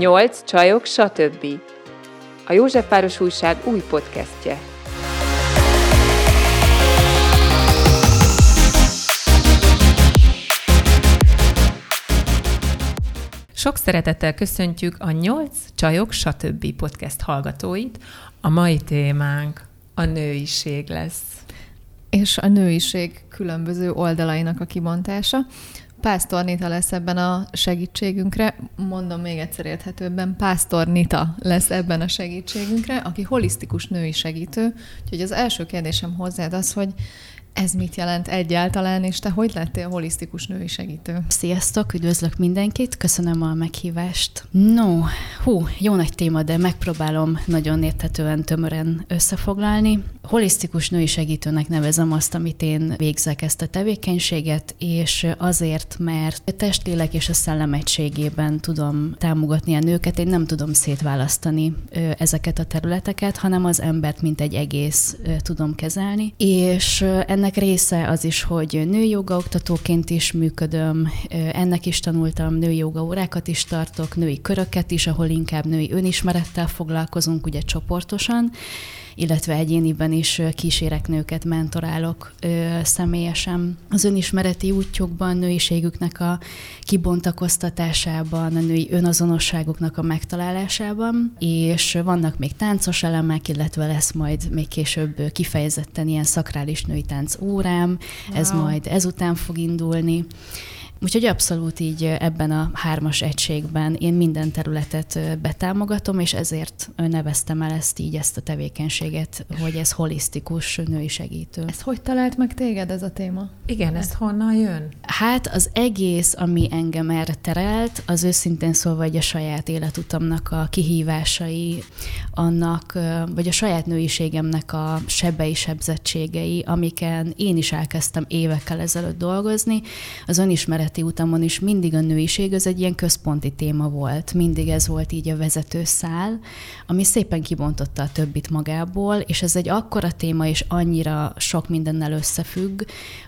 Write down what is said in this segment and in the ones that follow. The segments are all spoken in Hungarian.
Nyolc csajok, stb. A József Újság új podcastje. Sok szeretettel köszöntjük a Nyolc Csajok, stb. podcast hallgatóit. A mai témánk a nőiség lesz. És a nőiség különböző oldalainak a kibontása. Pásztor Nita lesz ebben a segítségünkre, mondom még egyszer érthetőbben, Pásztor Nita lesz ebben a segítségünkre, aki holisztikus női segítő. Úgyhogy az első kérdésem hozzád az, hogy ez mit jelent egyáltalán, és te hogy lettél holisztikus női segítő? Sziasztok, üdvözlök mindenkit, köszönöm a meghívást. No, hú, jó nagy téma, de megpróbálom nagyon érthetően, tömören összefoglalni. Holisztikus női segítőnek nevezem azt, amit én végzek ezt a tevékenységet, és azért, mert a testlélek és a szellem egységében tudom támogatni a nőket, én nem tudom szétválasztani ezeket a területeket, hanem az embert, mint egy egész tudom kezelni, és ennek része az is, hogy nőjoga oktatóként is működöm, ennek is tanultam, nőjoga órákat is tartok, női köröket is, ahol inkább női önismerettel foglalkozunk, ugye csoportosan, illetve egyéniben is kísérek nőket, mentorálok személyesen. Az önismereti útjukban, nőiségüknek a kibontakoztatásában, a női önazonosságoknak a megtalálásában, és vannak még táncos elemek, illetve lesz majd még később kifejezetten ilyen szakrális női tánc órám, wow. ez majd ezután fog indulni. Úgyhogy abszolút így ebben a hármas egységben én minden területet betámogatom, és ezért neveztem el ezt így, ezt a tevékenységet, hogy ez holisztikus női segítő. Ez hogy talált meg téged ez a téma? Igen, ez honnan jön? Hát az egész, ami engem erre terelt, az őszintén szólva hogy a saját életutamnak a kihívásai, annak, vagy a saját nőiségemnek a sebei, sebzettségei, amiken én is elkezdtem évekkel ezelőtt dolgozni, az önismeret üzleti utamon is mindig a nőiség az egy ilyen központi téma volt. Mindig ez volt így a vezető szál, ami szépen kibontotta a többit magából, és ez egy akkora téma, és annyira sok mindennel összefügg,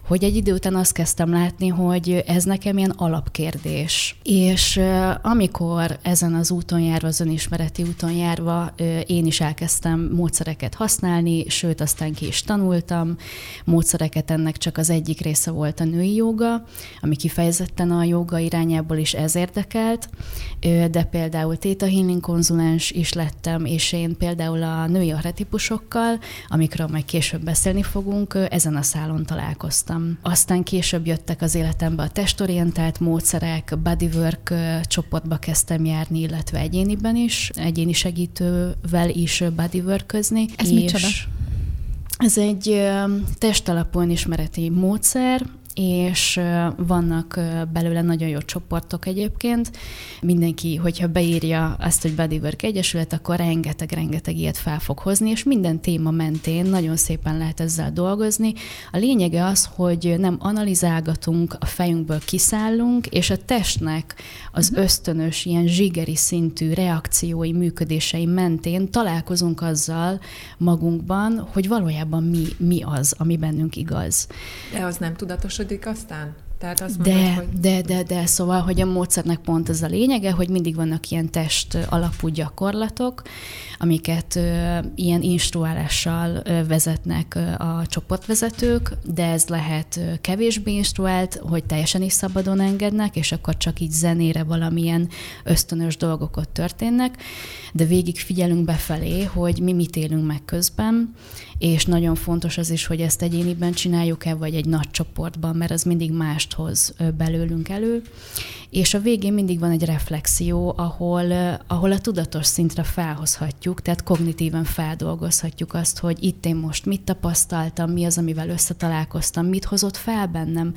hogy egy idő után azt kezdtem látni, hogy ez nekem ilyen alapkérdés. És amikor ezen az úton járva, az önismereti úton járva, én is elkezdtem módszereket használni, sőt, aztán ki is tanultam. Módszereket ennek csak az egyik része volt a női joga, ami kifejezetten a joga irányából is ez érdekelt, de például Theta Healing konzulens is lettem, és én például a női arhetipusokkal, amikről majd később beszélni fogunk, ezen a szálon találkoztam. Aztán később jöttek az életembe a testorientált módszerek, bodywork csoportba kezdtem járni, illetve egyéniben is, egyéni segítővel is bodyworközni. Ez és micsoda? Ez egy testalapú ismereti módszer, és vannak belőle nagyon jó csoportok egyébként. Mindenki, hogyha beírja azt, hogy Bodywork Egyesület, akkor rengeteg-rengeteg ilyet fel fog hozni, és minden téma mentén nagyon szépen lehet ezzel dolgozni. A lényege az, hogy nem analizálgatunk, a fejünkből kiszállunk, és a testnek az mhm. ösztönös, ilyen zsigeri szintű reakciói, működései mentén találkozunk azzal magunkban, hogy valójában mi, mi az, ami bennünk igaz. De az nem tudatos második aztán? Tehát azt mondod, de, hogy... de, de, de, szóval, hogy a módszernek pont az a lényege, hogy mindig vannak ilyen test alapú gyakorlatok, amiket ö, ilyen instruálással ö, vezetnek a csoportvezetők, de ez lehet ö, kevésbé instruált, hogy teljesen is szabadon engednek, és akkor csak így zenére valamilyen ösztönös dolgok ott történnek, de végig figyelünk befelé, hogy mi mit élünk meg közben, és nagyon fontos az is, hogy ezt egyéniben csináljuk-e, vagy egy nagy csoportban, mert az mindig mást hoz belőlünk elő, és a végén mindig van egy reflexió, ahol, ahol a tudatos szintre felhozhatjuk, tehát kognitíven feldolgozhatjuk azt, hogy itt én most mit tapasztaltam, mi az, amivel összetalálkoztam, mit hozott fel bennem.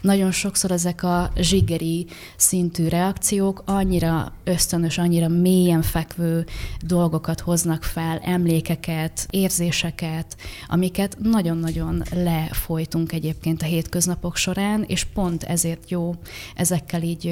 Nagyon sokszor ezek a zsigeri szintű reakciók annyira ösztönös, annyira mélyen fekvő dolgokat hoznak fel, emlékeket, érzéseket, amiket nagyon-nagyon lefolytunk egyébként a hétköznapok során, és pont ezért jó ezekkel így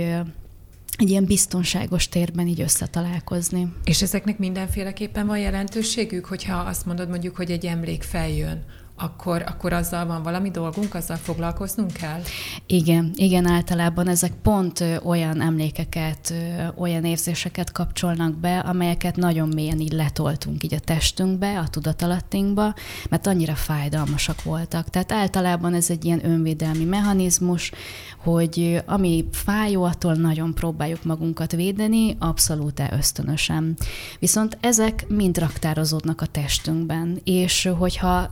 egy ilyen biztonságos térben így összetalálkozni. És ezeknek mindenféleképpen van jelentőségük, hogyha azt mondod mondjuk, hogy egy emlék feljön, akkor, akkor azzal van valami dolgunk, azzal foglalkoznunk kell? Igen, igen, általában ezek pont olyan emlékeket, olyan érzéseket kapcsolnak be, amelyeket nagyon mélyen így letoltunk így a testünkbe, a tudatalattinkba, mert annyira fájdalmasak voltak. Tehát általában ez egy ilyen önvédelmi mechanizmus, hogy ami fájó, attól nagyon próbáljuk magunkat védeni, abszolút ösztönösen. Viszont ezek mind raktározódnak a testünkben, és hogyha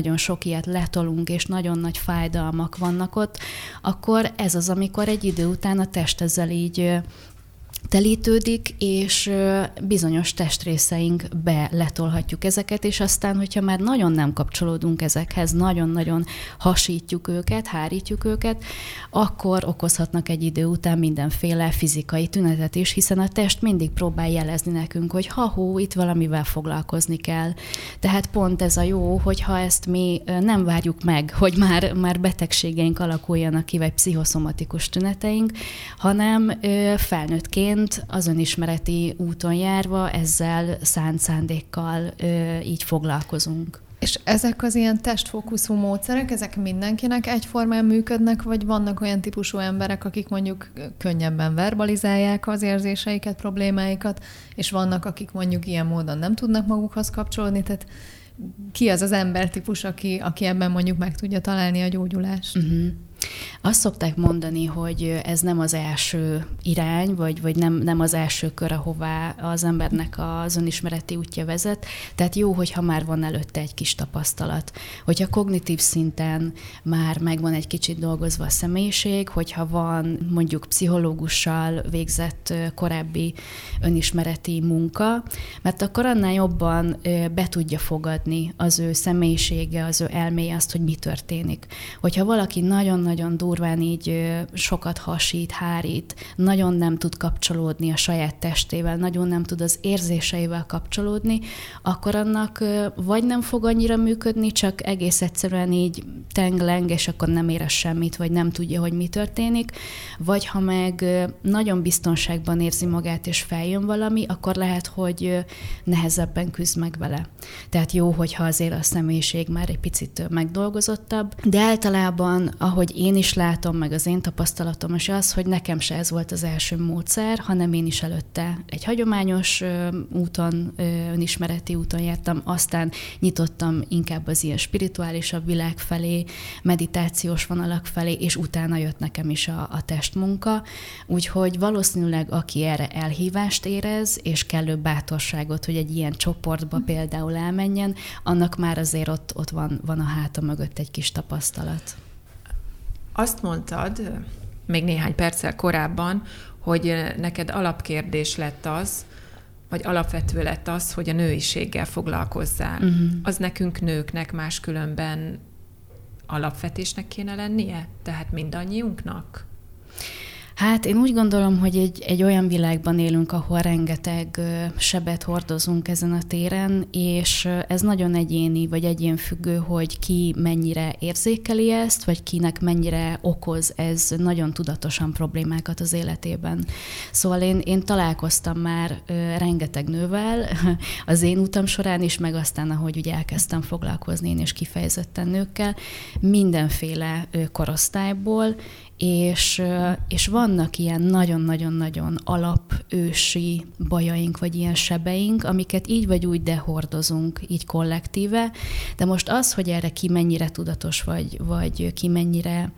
nagyon-nagyon sok ilyet letolunk, és nagyon nagy fájdalmak vannak ott, akkor ez az, amikor egy idő után a test ezzel így telítődik, és bizonyos testrészeink letolhatjuk ezeket, és aztán, hogyha már nagyon nem kapcsolódunk ezekhez, nagyon-nagyon hasítjuk őket, hárítjuk őket, akkor okozhatnak egy idő után mindenféle fizikai tünetet is, hiszen a test mindig próbál jelezni nekünk, hogy ha hó, itt valamivel foglalkozni kell. Tehát pont ez a jó, hogyha ezt mi nem várjuk meg, hogy már, már betegségeink alakuljanak ki, vagy pszichoszomatikus tüneteink, hanem felnőttként Egyébként az önismereti úton járva ezzel szánt szándékkal ö, így foglalkozunk. És ezek az ilyen testfókuszú módszerek, ezek mindenkinek egyformán működnek, vagy vannak olyan típusú emberek, akik mondjuk könnyebben verbalizálják az érzéseiket, problémáikat, és vannak, akik mondjuk ilyen módon nem tudnak magukhoz kapcsolódni, tehát ki az az embertípus, aki, aki ebben mondjuk meg tudja találni a gyógyulást? Uh-huh. Azt szokták mondani, hogy ez nem az első irány, vagy, vagy nem, nem az első kör, ahová az embernek az önismereti útja vezet. Tehát jó, hogyha már van előtte egy kis tapasztalat. Hogyha kognitív szinten már megvan egy kicsit dolgozva a személyiség, hogyha van mondjuk pszichológussal végzett korábbi önismereti munka, mert akkor annál jobban be tudja fogadni az ő személyisége, az ő elméje azt, hogy mi történik. Hogyha valaki nagyon nagyon durván így sokat hasít, hárít, nagyon nem tud kapcsolódni a saját testével, nagyon nem tud az érzéseivel kapcsolódni, akkor annak vagy nem fog annyira működni, csak egész egyszerűen így tengleng, és akkor nem érez semmit, vagy nem tudja, hogy mi történik, vagy ha meg nagyon biztonságban érzi magát, és feljön valami, akkor lehet, hogy nehezebben küzd meg vele. Tehát jó, hogyha azért a személyiség már egy picit megdolgozottabb, de általában, ahogy én is látom, meg az én tapasztalatom is az, hogy nekem se ez volt az első módszer, hanem én is előtte egy hagyományos úton, önismereti úton jártam, aztán nyitottam inkább az ilyen spirituálisabb világ felé, meditációs vonalak felé, és utána jött nekem is a, a testmunka. Úgyhogy valószínűleg aki erre elhívást érez, és kellő bátorságot, hogy egy ilyen csoportba például elmenjen, annak már azért ott, ott van, van a háta mögött egy kis tapasztalat. Azt mondtad még néhány perccel korábban, hogy neked alapkérdés lett az, vagy alapvető lett az, hogy a nőiséggel foglalkozzál. Uh-huh. Az nekünk nőknek máskülönben alapvetésnek kéne lennie? Tehát mindannyiunknak? Hát én úgy gondolom, hogy egy, egy olyan világban élünk, ahol rengeteg sebet hordozunk ezen a téren, és ez nagyon egyéni, vagy egyénfüggő, hogy ki mennyire érzékeli ezt, vagy kinek mennyire okoz ez nagyon tudatosan problémákat az életében. Szóval én, én találkoztam már rengeteg nővel az én utam során is, meg aztán, ahogy ugye elkezdtem foglalkozni én és kifejezetten nőkkel, mindenféle korosztályból, és, és vannak ilyen nagyon-nagyon-nagyon alapősi bajaink, vagy ilyen sebeink, amiket így vagy úgy dehordozunk, így kollektíve, de most az, hogy erre ki mennyire tudatos, vagy, vagy ki mennyire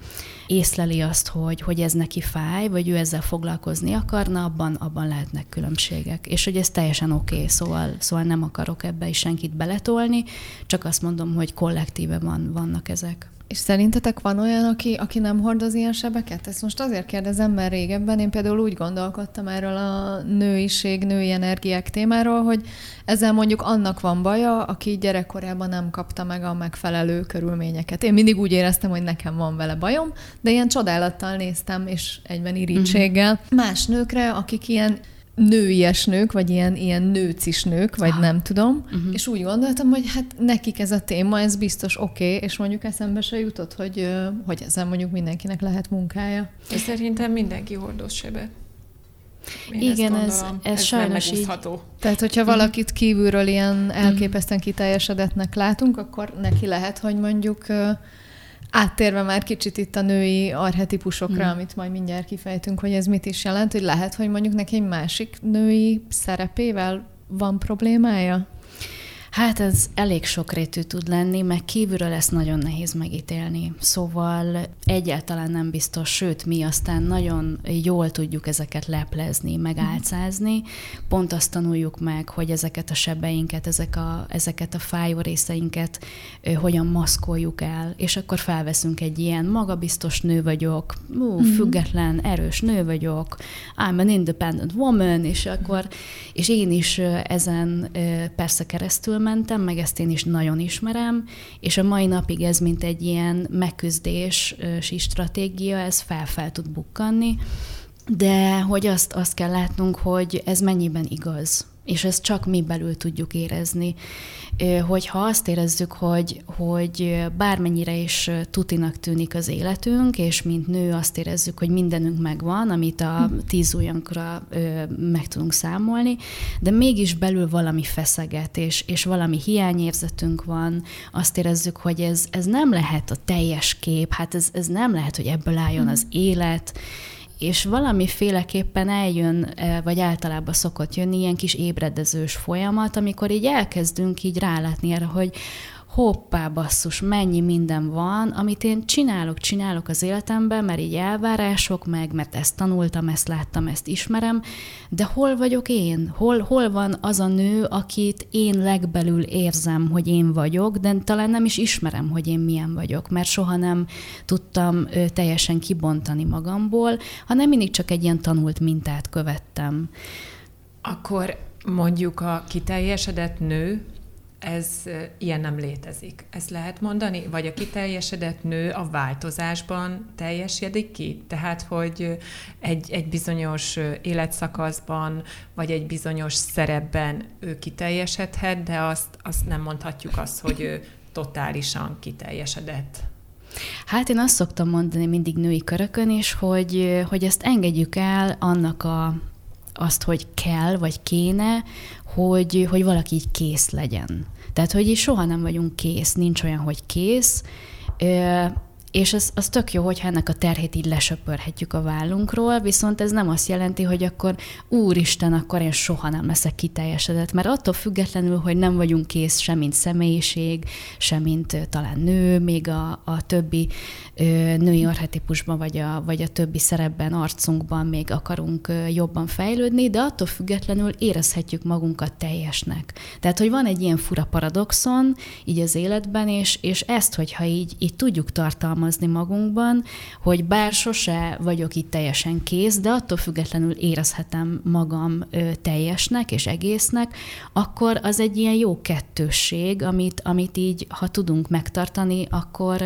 észleli azt, hogy, hogy ez neki fáj, vagy ő ezzel foglalkozni akarna, abban, abban lehetnek különbségek. És hogy ez teljesen oké, okay, szóval, szóval nem akarok ebbe is senkit beletolni, csak azt mondom, hogy kollektíve van, vannak ezek. És szerintetek van olyan, aki, aki nem hordoz ilyen sebeket? Ezt most azért kérdezem, mert régebben én például úgy gondolkodtam erről a nőiség, női energiák témáról, hogy ezzel mondjuk annak van baja, aki gyerekkorában nem kapta meg a megfelelő körülményeket. Én mindig úgy éreztem, hogy nekem van vele bajom, de ilyen csodálattal néztem, és egyben irítséggel. Uh-huh. Más nőkre, akik ilyen nőies nők, vagy ilyen, ilyen nőcis nők, vagy ah. nem tudom, uh-huh. és úgy gondoltam, hogy hát nekik ez a téma, ez biztos oké, okay, és mondjuk eszembe se jutott, hogy, hogy ezzel mondjuk mindenkinek lehet munkája. És szerintem mindenki hordoz sebet. Én Igen, ezt ez, gondolom. ez, ez sajnos nem így. Tehát, hogyha valakit kívülről ilyen elképesztően kiteljesedetnek látunk, akkor neki lehet, hogy mondjuk áttérve már kicsit itt a női arhetipusokra, Mm. amit majd mindjárt kifejtünk, hogy ez mit is jelent, hogy lehet, hogy mondjuk neki egy másik női szerepével van problémája? Hát ez elég sokrétű tud lenni, meg kívülről ezt nagyon nehéz megítélni. Szóval egyáltalán nem biztos, sőt, mi aztán nagyon jól tudjuk ezeket leplezni, meg álcázni. Pont azt tanuljuk meg, hogy ezeket a sebeinket, ezek a, ezeket a fájó részeinket hogyan maszkoljuk el, és akkor felveszünk egy ilyen magabiztos nő vagyok, ú, független, erős nő vagyok, I'm an independent woman, és akkor, és én is ezen persze keresztül mentem, meg ezt én is nagyon ismerem, és a mai napig ez mint egy ilyen megküzdési stratégia, ez fel-fel tud bukkanni, de hogy azt, azt kell látnunk, hogy ez mennyiben igaz. És ezt csak mi belül tudjuk érezni. Hogyha azt érezzük, hogy, hogy bármennyire is tutinak tűnik az életünk, és mint nő azt érezzük, hogy mindenünk megvan, amit a tíz ujjankra meg tudunk számolni, de mégis belül valami feszeget, és, és valami hiányérzetünk van, azt érezzük, hogy ez, ez nem lehet a teljes kép, hát ez, ez nem lehet, hogy ebből álljon az élet, és valamiféleképpen eljön, eh, vagy általában szokott jönni ilyen kis ébredezős folyamat, amikor így elkezdünk így rálátni erre, hogy hoppá basszus, mennyi minden van, amit én csinálok, csinálok az életemben, mert így elvárások meg, mert ezt tanultam, ezt láttam, ezt ismerem, de hol vagyok én? Hol, hol van az a nő, akit én legbelül érzem, hogy én vagyok, de talán nem is ismerem, hogy én milyen vagyok, mert soha nem tudtam ö, teljesen kibontani magamból, hanem mindig csak egy ilyen tanult mintát követtem. Akkor mondjuk a kiteljesedett nő, ez ilyen nem létezik. Ezt lehet mondani? Vagy a kiteljesedett nő a változásban teljesedik ki? Tehát, hogy egy, egy bizonyos életszakaszban, vagy egy bizonyos szerepben ő kiteljesedhet, de azt, azt nem mondhatjuk azt, hogy ő totálisan kiteljesedett. Hát én azt szoktam mondani mindig női körökön is, hogy, hogy ezt engedjük el annak a, azt, hogy kell, vagy kéne, hogy, hogy valaki így kész legyen. Tehát, hogy így soha nem vagyunk kész, nincs olyan, hogy kész, és ez, az tök jó, hogyha ennek a terhét így lesöpörhetjük a vállunkról, viszont ez nem azt jelenti, hogy akkor úristen, akkor én soha nem leszek kiteljesedett, mert attól függetlenül, hogy nem vagyunk kész sem mint személyiség, sem mint talán nő, még a, a többi ö, női arhetipusban, vagy a, vagy a többi szerepben, arcunkban még akarunk ö, jobban fejlődni, de attól függetlenül érezhetjük magunkat teljesnek. Tehát, hogy van egy ilyen fura paradoxon így az életben, és, és ezt, hogyha így, így tudjuk tartalmazni magunkban, hogy bár sose vagyok itt teljesen kész, de attól függetlenül érezhetem magam teljesnek és egésznek, akkor az egy ilyen jó kettősség, amit, amit így, ha tudunk megtartani, akkor,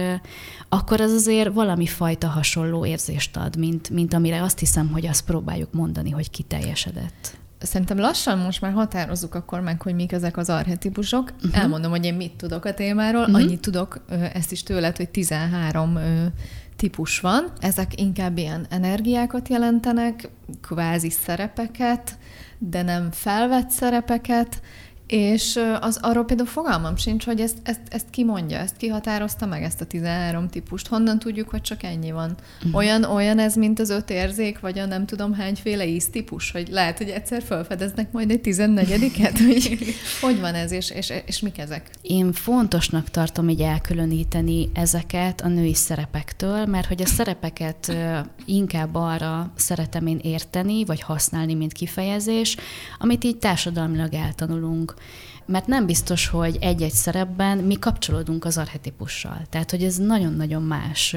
akkor az azért valami fajta hasonló érzést ad, mint, mint amire azt hiszem, hogy azt próbáljuk mondani, hogy kiteljesedett. Szerintem lassan most már határozzuk akkor meg, hogy mik ezek az arhetipusok. Uh-huh. Elmondom, hogy én mit tudok a témáról. Uh-huh. Annyit tudok, ezt is tőled, hogy 13 ö, típus van. Ezek inkább ilyen energiákat jelentenek, kvázi szerepeket, de nem felvett szerepeket, és az arról például fogalmam sincs, hogy ezt, ezt, ezt ki mondja, ezt ki határozta meg, ezt a 13 típust. Honnan tudjuk, hogy csak ennyi van? Olyan, olyan ez, mint az öt érzék, vagy a nem tudom hányféle íztípus, hogy lehet, hogy egyszer felfedeznek majd egy 14-et, hogy hogy van ez, és, és, és mik ezek? Én fontosnak tartom így elkülöníteni ezeket a női szerepektől, mert hogy a szerepeket inkább arra szeretem én érteni, vagy használni, mint kifejezés, amit így társadalmilag eltanulunk. Mert nem biztos, hogy egy-egy szerepben mi kapcsolódunk az arhetipussal. Tehát, hogy ez nagyon-nagyon más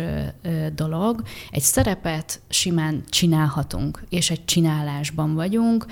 dolog. Egy szerepet simán csinálhatunk, és egy csinálásban vagyunk,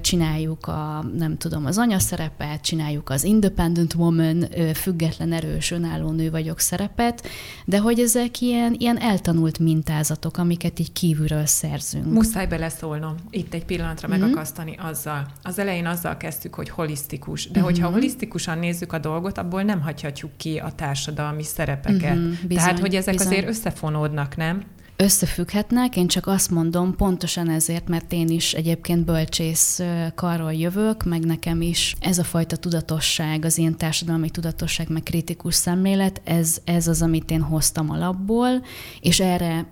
csináljuk a, nem tudom, az anya szerepet, csináljuk az independent woman, független, erős, önálló nő vagyok szerepet, de hogy ezek ilyen, ilyen eltanult mintázatok, amiket így kívülről szerzünk. Muszáj beleszólnom, itt egy pillanatra Mhm. megakasztani azzal. Az elején azzal kezdtük, hogy holisztikus, de Mhm. hogyha holisztikusan nézzük a dolgot, abból nem hagyhatjuk ki a társadalmi szerepeket. Mhm, bizony, Tehát, hogy ezek bizony. azért összefonódnak, nem? Összefügghetnek, én csak azt mondom, pontosan ezért, mert én is egyébként bölcsész karról jövök, meg nekem is ez a fajta tudatosság, az ilyen társadalmi tudatosság, meg kritikus szemlélet, ez, ez az, amit én hoztam alapból, és erre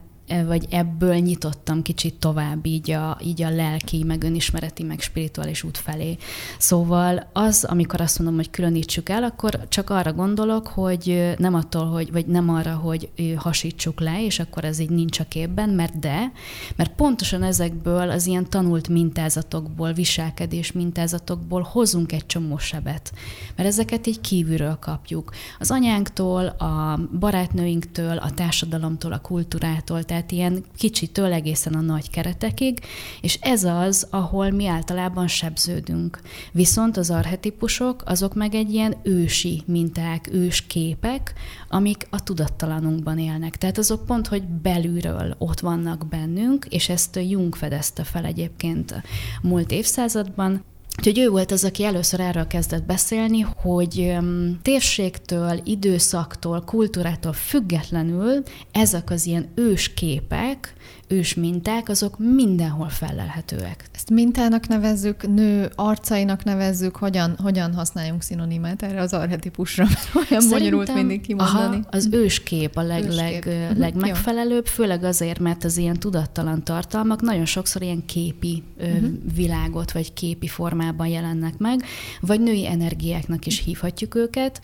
vagy ebből nyitottam kicsit tovább így a, így a lelki, meg önismereti, meg spirituális út felé. Szóval az, amikor azt mondom, hogy különítsük el, akkor csak arra gondolok, hogy nem attól, hogy, vagy nem arra, hogy hasítsuk le, és akkor ez így nincs a képben, mert de, mert pontosan ezekből az ilyen tanult mintázatokból, viselkedés mintázatokból hozunk egy csomó sebet. Mert ezeket így kívülről kapjuk. Az anyánktól, a barátnőinktől, a társadalomtól, a kultúrától, tehát tehát ilyen kicsitől egészen a nagy keretekig, és ez az, ahol mi általában sebződünk. Viszont az arhetipusok, azok meg egy ilyen ősi minták, ős képek, amik a tudattalanunkban élnek. Tehát azok pont, hogy belülről ott vannak bennünk, és ezt Jung fedezte fel egyébként múlt évszázadban, Úgyhogy ő volt az, aki először erről kezdett beszélni, hogy térségtől, időszaktól, kultúrától függetlenül ezek az ilyen ős képek, ős minták, azok mindenhol felelhetőek. Ezt mintának nevezzük, nő arcainak nevezzük, hogyan, hogyan használjunk szinonimát erre az arhetipusra, mert olyan bonyolult mindig kimondani. Aha, az őskép a leg, őskép. leg, uh-huh. legmegfelelőbb, főleg azért, mert az ilyen tudattalan tartalmak nagyon sokszor ilyen képi uh-huh. világot, vagy képi formában jelennek meg, vagy női energiáknak is hívhatjuk őket,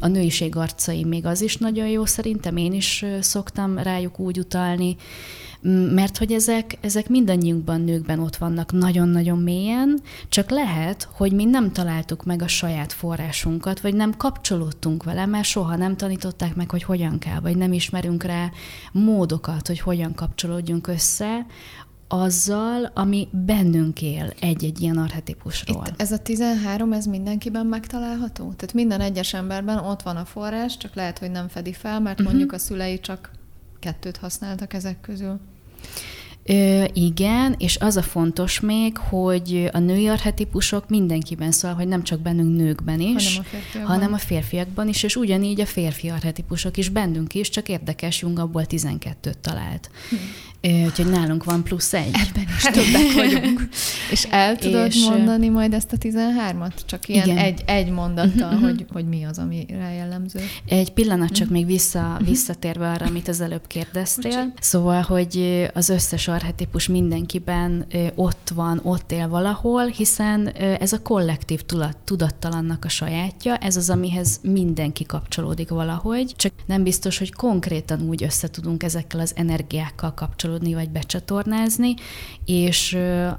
a nőiség arcai még az is nagyon jó szerintem, én is szoktam rájuk úgy utalni, mm, mert hogy ezek, ezek mindannyiunkban, nőkben ott vannak nagyon-nagyon mélyen, csak lehet, hogy mi nem találtuk meg a saját forrásunkat, vagy nem kapcsolódtunk vele, mert soha nem tanították meg, hogy hogyan kell, vagy nem ismerünk rá módokat, hogy hogyan kapcsolódjunk össze, azzal, ami bennünk él egy-egy ilyen arhetipusról. Itt ez a 13, ez mindenkiben megtalálható? Tehát minden egyes emberben ott van a forrás, csak lehet, hogy nem fedi fel, mert uh-huh. mondjuk a szülei csak kettőt használtak ezek közül. Ö, igen, és az a fontos még, hogy a női arhetipusok mindenkiben szól, hogy nem csak bennünk nőkben is, hanem a férfiakban, hanem a férfiakban is, és ugyanígy a férfi arhetipusok is bennünk is, csak érdekes, Jung abból 12-t talált. Hm. Úgyhogy nálunk van plusz egy. Ebben is többek vagyunk. és el tudod és, mondani majd ezt a 13-at? Csak ilyen igen. egy, egy mondattal, uh-huh. hogy, hogy mi az, ami rá jellemző. Egy pillanat csak uh-huh. még vissza, visszatérve arra, amit az előbb kérdeztél. Bocsánat. Szóval, hogy az összes arhetipus mindenkiben ott van, ott él valahol, hiszen ez a kollektív tudat, tudattalannak a sajátja, ez az, amihez mindenki kapcsolódik valahogy, csak nem biztos, hogy konkrétan úgy össze tudunk ezekkel az energiákkal kapcsolódni, bekapcsolódni vagy becsatornázni, és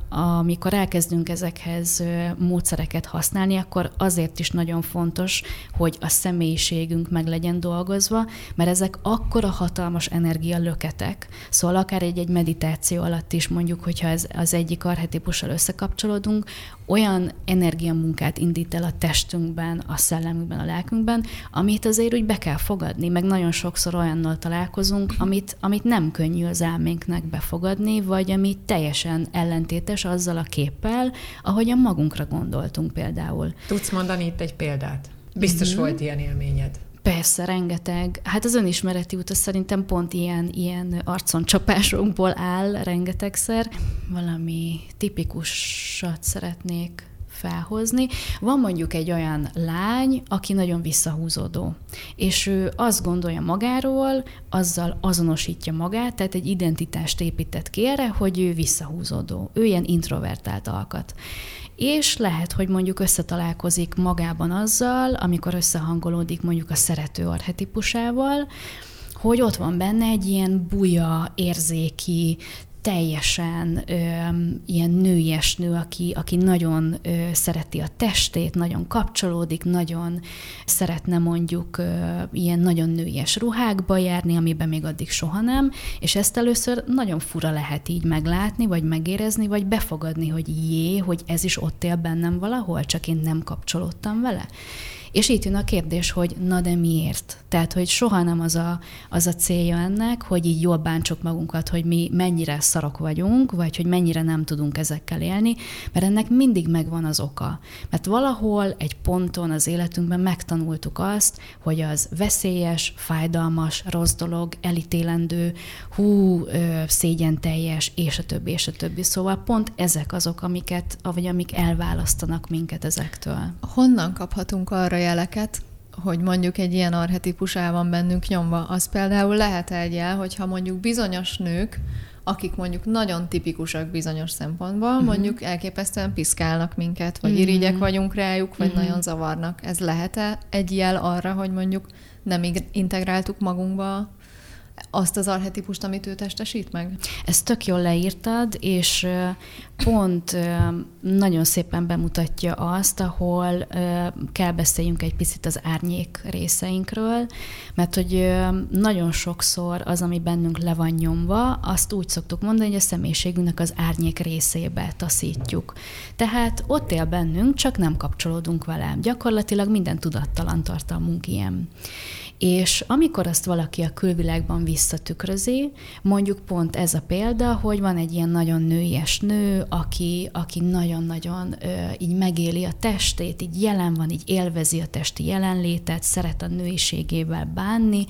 amikor elkezdünk ezekhez módszereket használni, akkor azért is nagyon fontos, hogy a személyiségünk meg legyen dolgozva, mert ezek akkora hatalmas energialöketek, szóval akár egy-egy meditáció alatt is mondjuk, hogyha ez az egyik arhetipussal összekapcsolódunk, olyan energiamunkát indít el a testünkben, a szellemünkben, a lelkünkben, amit azért úgy be kell fogadni, meg nagyon sokszor olyannal találkozunk, amit, amit nem könnyű az elménknek befogadni, vagy ami teljesen ellentétes azzal a képpel, ahogyan magunkra gondoltunk például. Tudsz mondani itt egy példát? Biztos mm-hmm. volt ilyen élményed. Persze, rengeteg. Hát az önismereti út az szerintem pont ilyen, ilyen arconcsapásokból áll rengetegszer. Valami tipikusat szeretnék felhozni. Van mondjuk egy olyan lány, aki nagyon visszahúzódó, és ő azt gondolja magáról, azzal azonosítja magát, tehát egy identitást épített ki erre, hogy ő visszahúzódó. Ő ilyen introvertált alkat és lehet, hogy mondjuk összetalálkozik magában azzal, amikor összehangolódik mondjuk a szerető arhetipusával, hogy ott van benne egy ilyen buja, érzéki, teljesen ö, ilyen nőies nő, aki, aki nagyon ö, szereti a testét, nagyon kapcsolódik, nagyon szeretne mondjuk ö, ilyen nagyon nőies ruhákba járni, amiben még addig soha nem, és ezt először nagyon fura lehet így meglátni, vagy megérezni, vagy befogadni, hogy jé, hogy ez is ott él bennem valahol, csak én nem kapcsolódtam vele. És itt jön a kérdés, hogy na de miért? Tehát, hogy soha nem az a, az a célja ennek, hogy így jól bántsuk magunkat, hogy mi mennyire szarok vagyunk, vagy hogy mennyire nem tudunk ezekkel élni, mert ennek mindig megvan az oka. Mert valahol egy ponton az életünkben megtanultuk azt, hogy az veszélyes, fájdalmas, rossz dolog, elítélendő, hú, szégyen teljes, és a többi, és a többi. Szóval pont ezek azok, amiket, vagy amik elválasztanak minket ezektől. Honnan kaphatunk arra jeleket, hogy mondjuk egy ilyen arhetipus el van bennünk nyomva. Az például lehet egy jel, hogyha mondjuk bizonyos nők, akik mondjuk nagyon tipikusak bizonyos szempontból, uh-huh. mondjuk elképesztően piszkálnak minket, vagy uh-huh. irigyek vagyunk rájuk, vagy uh-huh. nagyon zavarnak. Ez lehet-e egy jel arra, hogy mondjuk nem integráltuk magunkba azt az arhetipust, amit ő testesít meg? Ezt tök jól leírtad, és pont nagyon szépen bemutatja azt, ahol kell beszéljünk egy picit az árnyék részeinkről, mert hogy nagyon sokszor az, ami bennünk le van nyomva, azt úgy szoktuk mondani, hogy a személyiségünknek az árnyék részébe taszítjuk. Tehát ott él bennünk, csak nem kapcsolódunk vele. Gyakorlatilag minden tudattalan tartalmunk ilyen. És amikor azt valaki a külvilágban visszatükrözi, mondjuk pont ez a példa, hogy van egy ilyen nagyon nőies nő, aki, aki nagyon-nagyon ö, így megéli a testét, így jelen van, így élvezi a testi jelenlétet, szeret a nőiségével bánni,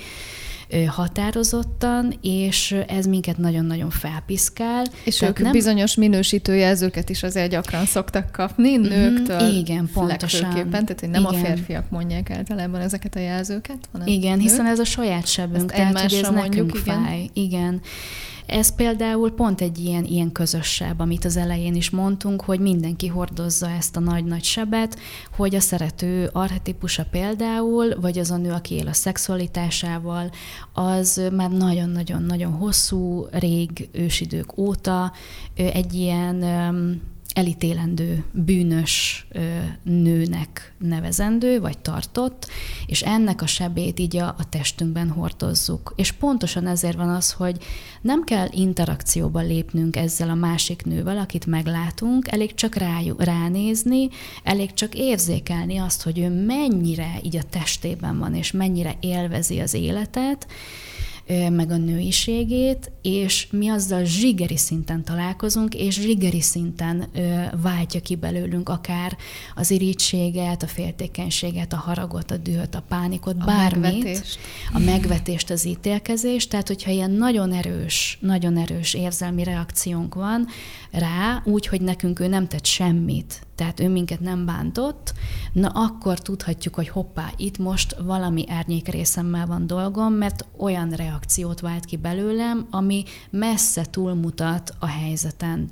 határozottan, és ez minket nagyon-nagyon felpiszkál. És Tehát ők nem... bizonyos minősítőjelzőket is azért gyakran szoktak kapni mhm, nőktől. Mm-hmm, igen, pontosan. Tehát, hogy nem igen. a férfiak mondják általában ezeket a jelzőket, hanem Igen, nők. hiszen ez a saját sebünk, Ezt tehát hogy ez mondjuk, nekünk igen. fáj. Igen. Ez például pont egy ilyen, ilyen közössebb, amit az elején is mondtunk, hogy mindenki hordozza ezt a nagy-nagy sebet, hogy a szerető archetípusa például, vagy az a nő, aki él a szexualitásával, az már nagyon-nagyon-nagyon hosszú, rég ősidők óta egy ilyen elítélendő, bűnös nőnek nevezendő, vagy tartott, és ennek a sebét így a, a testünkben hordozzuk. És pontosan ezért van az, hogy nem kell interakcióba lépnünk ezzel a másik nővel, akit meglátunk, elég csak rá, ránézni, elég csak érzékelni azt, hogy ő mennyire így a testében van, és mennyire élvezi az életet, meg a nőiségét, és mi azzal zsigeri szinten találkozunk, és zsigeri szinten váltja ki belőlünk akár az irítséget, a féltékenységet, a haragot, a dühöt, a pánikot, a bármit. Megvetést. A megvetést, az ítélkezést. Tehát, hogyha ilyen nagyon erős, nagyon erős érzelmi reakciónk van rá, úgy, hogy nekünk ő nem tett semmit, tehát ő minket nem bántott, na akkor tudhatjuk, hogy hoppá, itt most valami árnyék részemmel van dolgom, mert olyan reakciót vált ki belőlem, ami messze túlmutat a helyzeten.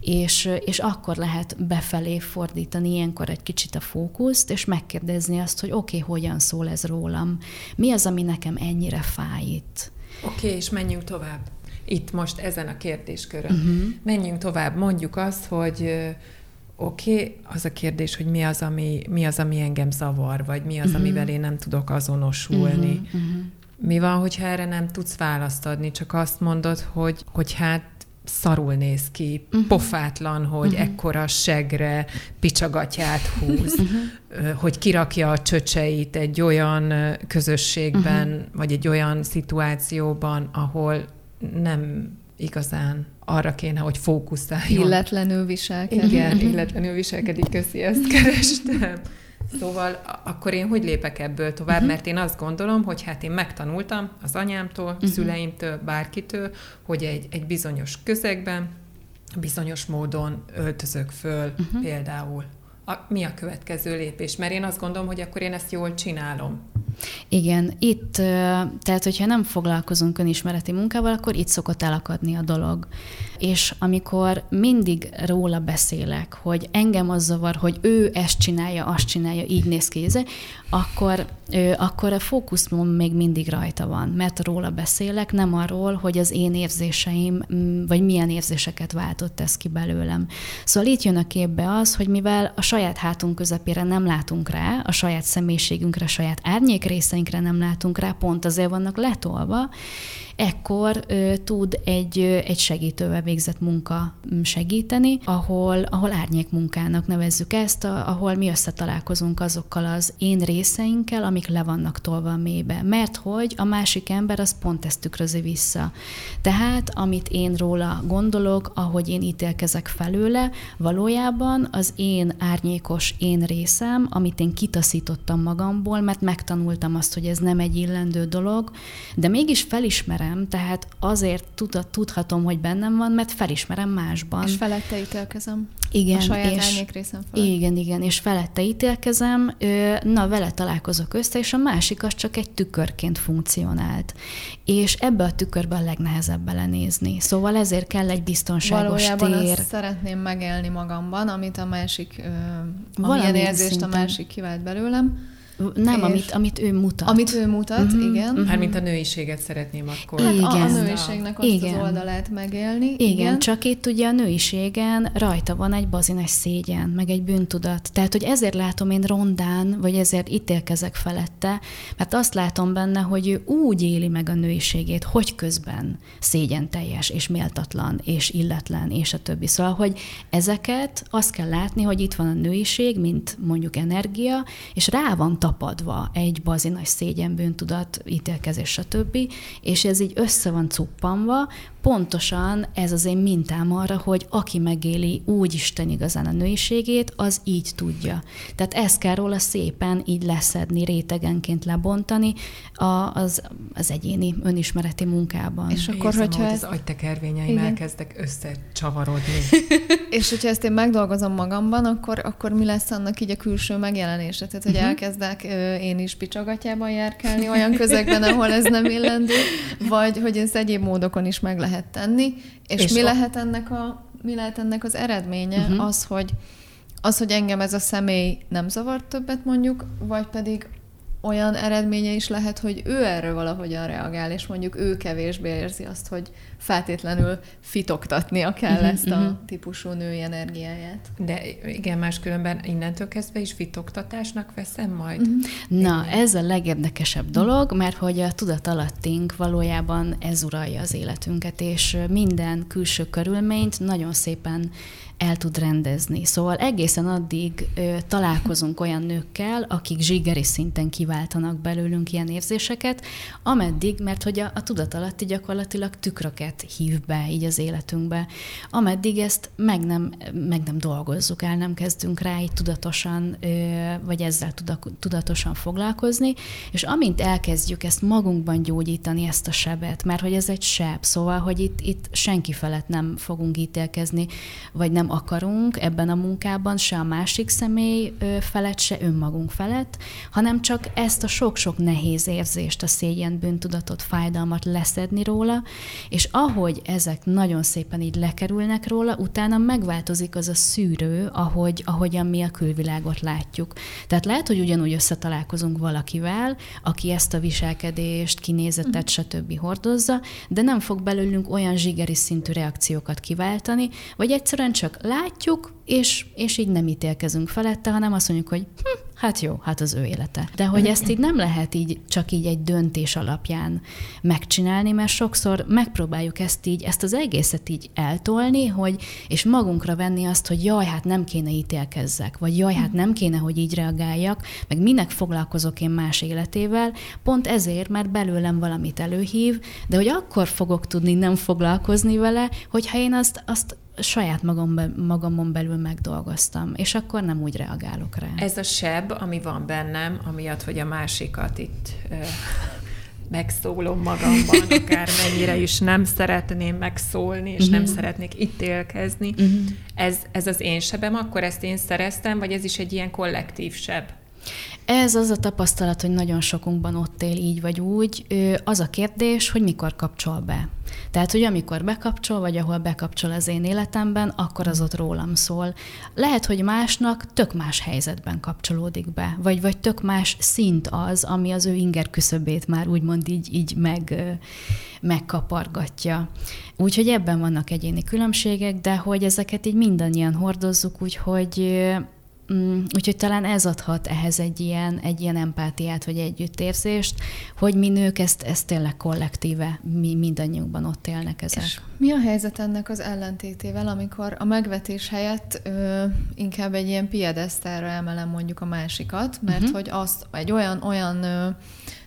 És, és akkor lehet befelé fordítani ilyenkor egy kicsit a fókuszt, és megkérdezni azt, hogy oké, okay, hogyan szól ez rólam? Mi az, ami nekem ennyire fáj itt? Oké, okay, és menjünk tovább. Itt most ezen a kérdéskörön. Uh-huh. Menjünk tovább. Mondjuk azt, hogy Oké, okay, az a kérdés, hogy mi az, ami, mi az, ami engem zavar, vagy mi az, uh-huh. amivel én nem tudok azonosulni. Uh-huh. Uh-huh. Mi van, hogyha erre nem tudsz választ adni, csak azt mondod, hogy, hogy hát szarul néz ki, uh-huh. pofátlan, hogy uh-huh. ekkora segre picsagatját húz, uh-huh. hogy kirakja a csöcseit egy olyan közösségben, uh-huh. vagy egy olyan szituációban, ahol nem igazán arra kéne, hogy fókuszáljon. Illetlenül viselkedik. Igen, illetlenül viselkedik, köszi, ezt kerestem. Szóval akkor én hogy lépek ebből tovább? Uh-huh. Mert én azt gondolom, hogy hát én megtanultam az anyámtól, uh-huh. szüleimtől, bárkitől, hogy egy, egy bizonyos közegben, bizonyos módon öltözök föl uh-huh. például. A, mi a következő lépés? Mert én azt gondolom, hogy akkor én ezt jól csinálom. Igen, itt, tehát hogyha nem foglalkozunk önismereti munkával, akkor itt szokott elakadni a dolog. És amikor mindig róla beszélek, hogy engem az zavar, hogy ő ezt csinálja, azt csinálja, így néz ki, akkor, akkor a fókuszom még mindig rajta van, mert róla beszélek, nem arról, hogy az én érzéseim, vagy milyen érzéseket váltott ez ki belőlem. Szóval itt jön a képbe az, hogy mivel a saját hátunk közepére nem látunk rá, a saját személyiségünkre, a saját árnyék árnyék részeinkre nem látunk rá, pont azért vannak letolva, ekkor ö, tud egy, ö, egy segítővel végzett munka segíteni, ahol, ahol árnyék munkának nevezzük ezt, a, ahol mi összetalálkozunk azokkal az én részeinkkel, amik le vannak tolva a mélybe. Mert hogy a másik ember az pont ezt tükrözi vissza. Tehát, amit én róla gondolok, ahogy én ítélkezek felőle, valójában az én árnyékos én részem, amit én kitaszítottam magamból, mert megtanultam azt, hogy ez nem egy illendő dolog, de mégis felismerem, felismerem, tehát azért tud, tudhatom, hogy bennem van, mert felismerem másban. És felette ítélkezem. Igen, a saját és, részem felett. Igen, igen, és felette ítélkezem, na vele találkozok össze, és a másik az csak egy tükörként funkcionált. És ebbe a tükörbe a legnehezebb belenézni. Szóval ezért kell egy biztonságos Valójában tér. azt szeretném megélni magamban, amit a másik, amilyen érzést szinten. a másik kivált belőlem, nem, amit, amit ő mutat. Amit ő mutat, uh-huh, igen. Uh-huh. Hát, mint a nőiséget szeretném akkor. Hát igen. a, a nőiségnek azt igen. az oldalát megélni. Igen, igen, csak itt ugye a nőiségen rajta van egy bazines szégyen, meg egy bűntudat. Tehát, hogy ezért látom én rondán, vagy ezért ítélkezek felette, mert azt látom benne, hogy ő úgy éli meg a nőiségét, hogy közben szégyen teljes, és méltatlan, és illetlen, és a többi. Szóval, hogy ezeket azt kell látni, hogy itt van a nőiség, mint mondjuk energia, és rá van tapadva egy bazinas szégyenbűntudat, ítélkezés, stb. És ez így össze van cuppanva, pontosan ez az én mintám arra, hogy aki megéli úgy Isten igazán a nőiségét, az így tudja. Tehát ezt kell róla szépen így leszedni, rétegenként lebontani a, az, az egyéni önismereti munkában. És akkor, Érzem, hogyha hogy ez... az agytekervényeim elkezdek összecsavarodni. és hogyha ezt én megdolgozom magamban, akkor, akkor mi lesz annak így a külső megjelenése? Tehát, hogy uh-huh. elkezdek én is picsagatjában járkálni olyan közegben, ahol ez nem illendő, vagy hogy ez egyéb módokon is meg lehet lehet tenni, és, és mi, a... lehet ennek a, mi lehet ennek az eredménye? Uh-huh. Az, hogy az, hogy engem ez a személy nem zavart többet mondjuk, vagy pedig olyan eredménye is lehet, hogy ő erre valahogyan reagál, és mondjuk ő kevésbé érzi azt, hogy feltétlenül fitoktatnia kell uh-huh, ezt a uh-huh. típusú női energiáját. De igen, máskülönben innentől kezdve is fitoktatásnak veszem majd. Uh-huh. Na, ez a legérdekesebb dolog, mert hogy a tudatalattink valójában ez uralja az életünket, és minden külső körülményt nagyon szépen el tud rendezni. Szóval egészen addig ö, találkozunk olyan nőkkel, akik zsigeri szinten kiváltanak belőlünk ilyen érzéseket, ameddig, mert hogy a, a tudatalatti gyakorlatilag tükröket hív be így az életünkbe, ameddig ezt meg nem, meg nem dolgozzuk el, nem kezdünk rá így tudatosan, ö, vagy ezzel tudatosan foglalkozni, és amint elkezdjük ezt magunkban gyógyítani, ezt a sebet, mert hogy ez egy seb, szóval, hogy itt, itt senki felett nem fogunk ítélkezni, vagy nem akarunk ebben a munkában se a másik személy felett, se önmagunk felett, hanem csak ezt a sok-sok nehéz érzést, a szégyen, bűntudatot, fájdalmat leszedni róla, és ahogy ezek nagyon szépen így lekerülnek róla, utána megváltozik az a szűrő, ahogy, ahogyan mi a külvilágot látjuk. Tehát lehet, hogy ugyanúgy összetalálkozunk valakivel, aki ezt a viselkedést, kinézetet, uh-huh. stb. hordozza, de nem fog belőlünk olyan zsigeri szintű reakciókat kiváltani, vagy egyszerűen csak látjuk, és, és így nem ítélkezünk felette, hanem azt mondjuk, hogy hm, hát jó, hát az ő élete. De hogy ezt így nem lehet így csak így egy döntés alapján megcsinálni, mert sokszor megpróbáljuk ezt így, ezt az egészet így eltolni, hogy, és magunkra venni azt, hogy jaj, hát nem kéne ítélkezzek, vagy jaj, hát nem kéne, hogy így reagáljak, meg minek foglalkozok én más életével, pont ezért, mert belőlem valamit előhív, de hogy akkor fogok tudni nem foglalkozni vele, hogyha én azt, azt saját magam, magamon belül megdolgoztam, és akkor nem úgy reagálok rá. Ez a seb, ami van bennem, amiatt, hogy a másikat itt ö, megszólom magamban, akár mennyire is nem szeretném megszólni, és uh-huh. nem mhm. szeretnék ítélkezni. Uh-huh. Ez, ez az én sebem, akkor ezt én szereztem, vagy ez is egy ilyen kollektív seb? Ez az a tapasztalat, hogy nagyon sokunkban ott él így vagy úgy. Az a kérdés, hogy mikor kapcsol be. Tehát, hogy amikor bekapcsol, vagy ahol bekapcsol az én életemben, akkor az ott rólam szól. Lehet, hogy másnak tök más helyzetben kapcsolódik be, vagy, vagy tök más szint az, ami az ő inger küszöbét már úgymond így, így meg, megkapargatja. Úgyhogy ebben vannak egyéni különbségek, de hogy ezeket így mindannyian hordozzuk, úgyhogy Mm, úgyhogy talán ez adhat ehhez egy ilyen, egy ilyen empátiát, vagy együttérzést, hogy mi nők ezt, ezt tényleg kollektíve, mi mindannyiunkban ott élnek ezek. És mi a helyzet ennek az ellentétével, amikor a megvetés helyett ö, inkább egy ilyen piedesztára emelem mondjuk a másikat, mert uh-huh. hogy azt egy olyan, olyan ö,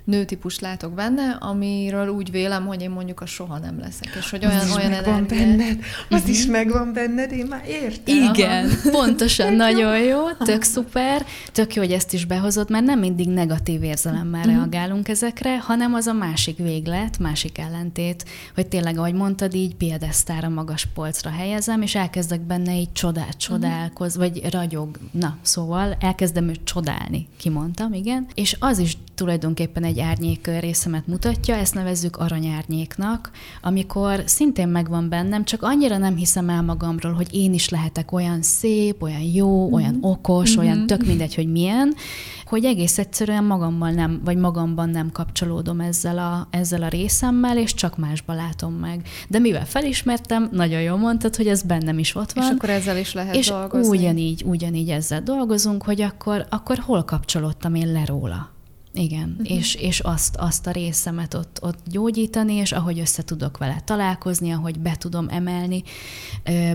nőtípus látok benne, amiről úgy vélem, hogy én mondjuk a soha nem leszek. És hogy olyan, az olyan megvan energia... benned, az uh-huh. is mhm. megvan benned, én már értem. Igen, Aha. pontosan, nagyon jó, tök szuper, tök jó, hogy ezt is behozod, mert nem mindig negatív érzelemmel uh-huh. reagálunk ezekre, hanem az a másik véglet, másik ellentét, hogy tényleg, ahogy mondtad, így piedesztára, magas polcra helyezem, és elkezdek benne így csodát, csodálkoz, uh-huh. vagy ragyog, na, szóval elkezdem őt csodálni, kimondtam, igen, és az is tulajdonképpen egy árnyék részemet mutatja, ezt nevezzük aranyárnyéknak, amikor szintén megvan bennem, csak annyira nem hiszem el magamról, hogy én is lehetek olyan szép, olyan jó, mm-hmm. olyan okos, mm-hmm. olyan tök mindegy, hogy milyen, hogy egész egyszerűen magammal nem, vagy magamban nem kapcsolódom ezzel a, ezzel a részemmel, és csak másba látom meg. De mivel felismertem, nagyon jól mondtad, hogy ez bennem is ott van. És akkor ezzel is lehet és dolgozni. ugyanígy, ugyanígy ezzel dolgozunk, hogy akkor, akkor hol kapcsolódtam én le róla. Igen, uh-huh. és, és azt, azt a részemet ott, ott gyógyítani, és ahogy össze tudok vele találkozni, ahogy be tudom emelni,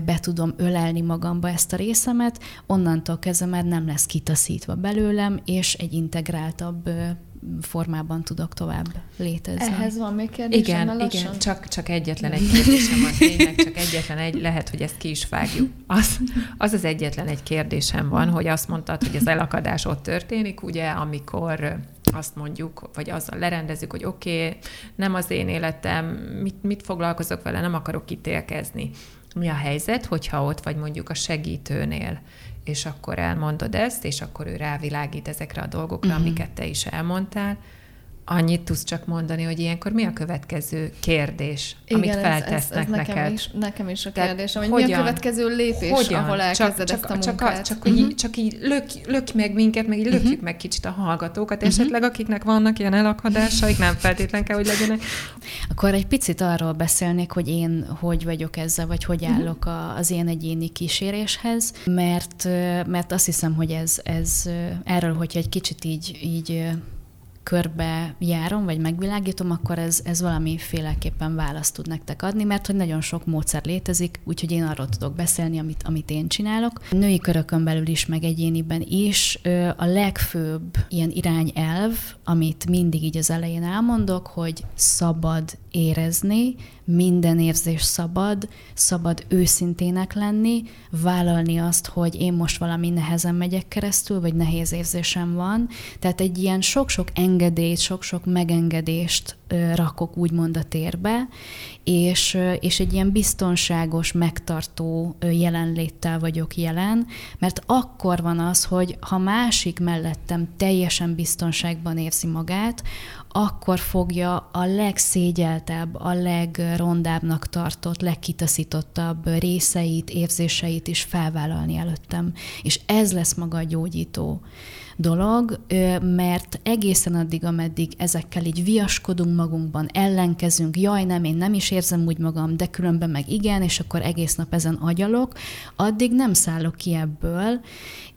be tudom ölelni magamba ezt a részemet, onnantól kezdve már nem lesz kitaszítva belőlem, és egy integráltabb formában tudok tovább létezni. Ehhez van még kérdésem Igen, igen, csak, csak egyetlen egy kérdésem van, tényleg csak egyetlen egy, lehet, hogy ezt ki is vágjuk. Az, az az egyetlen egy kérdésem van, hogy azt mondtad, hogy az elakadás ott történik, ugye, amikor azt mondjuk, vagy azzal lerendezzük, hogy oké, okay, nem az én életem, mit, mit foglalkozok vele, nem akarok kitélkezni. Mi a helyzet, hogyha ott vagy mondjuk a segítőnél, és akkor elmondod ezt, és akkor ő rávilágít ezekre a dolgokra, uh-huh. amiket te is elmondtál, Annyit tudsz csak mondani, hogy ilyenkor mi a következő kérdés, Igen, amit feltesznek ez, ez, ez nekem neked? Is, nekem is a kérdés, hogy hogyan, mi a következő lépés, hogyan? ahol elkezded csak, ezt a munkát. Csak, csak, uh-huh. így, csak így lök, lök meg minket, meg így lökjük uh-huh. meg kicsit a hallgatókat, uh-huh. esetleg akiknek vannak ilyen elakadásaik, nem feltétlen kell, hogy legyenek. Akkor egy picit arról beszélnék, hogy én hogy vagyok ezzel, vagy hogy mhm. állok uh-huh. az én egyéni kíséréshez, mert, mert azt hiszem, hogy ez, ez erről, hogyha egy kicsit így, így körbe járom, vagy megvilágítom, akkor ez, ez valamiféleképpen választ tud nektek adni, mert hogy nagyon sok módszer létezik, úgyhogy én arról tudok beszélni, amit, amit én csinálok. Női körökön belül is, meg egyéniben is a legfőbb ilyen irányelv, amit mindig így az elején elmondok, hogy szabad érezni, minden érzés szabad, szabad őszintének lenni, vállalni azt, hogy én most valami nehezen megyek keresztül, vagy nehéz érzésem van. Tehát egy ilyen sok-sok engedélyt, sok-sok megengedést rakok úgymond a térbe, és, és egy ilyen biztonságos, megtartó jelenléttel vagyok jelen, mert akkor van az, hogy ha másik mellettem teljesen biztonságban érzi magát, akkor fogja a legszégyeltebb, a legrondábbnak tartott, legkitaszítottabb részeit, érzéseit is felvállalni előttem. És ez lesz maga a gyógyító dolog, mert egészen addig, ameddig ezekkel így viaskodunk magunkban, ellenkezünk, jaj, nem, én nem is érzem úgy magam, de különben meg igen, és akkor egész nap ezen agyalok, addig nem szállok ki ebből,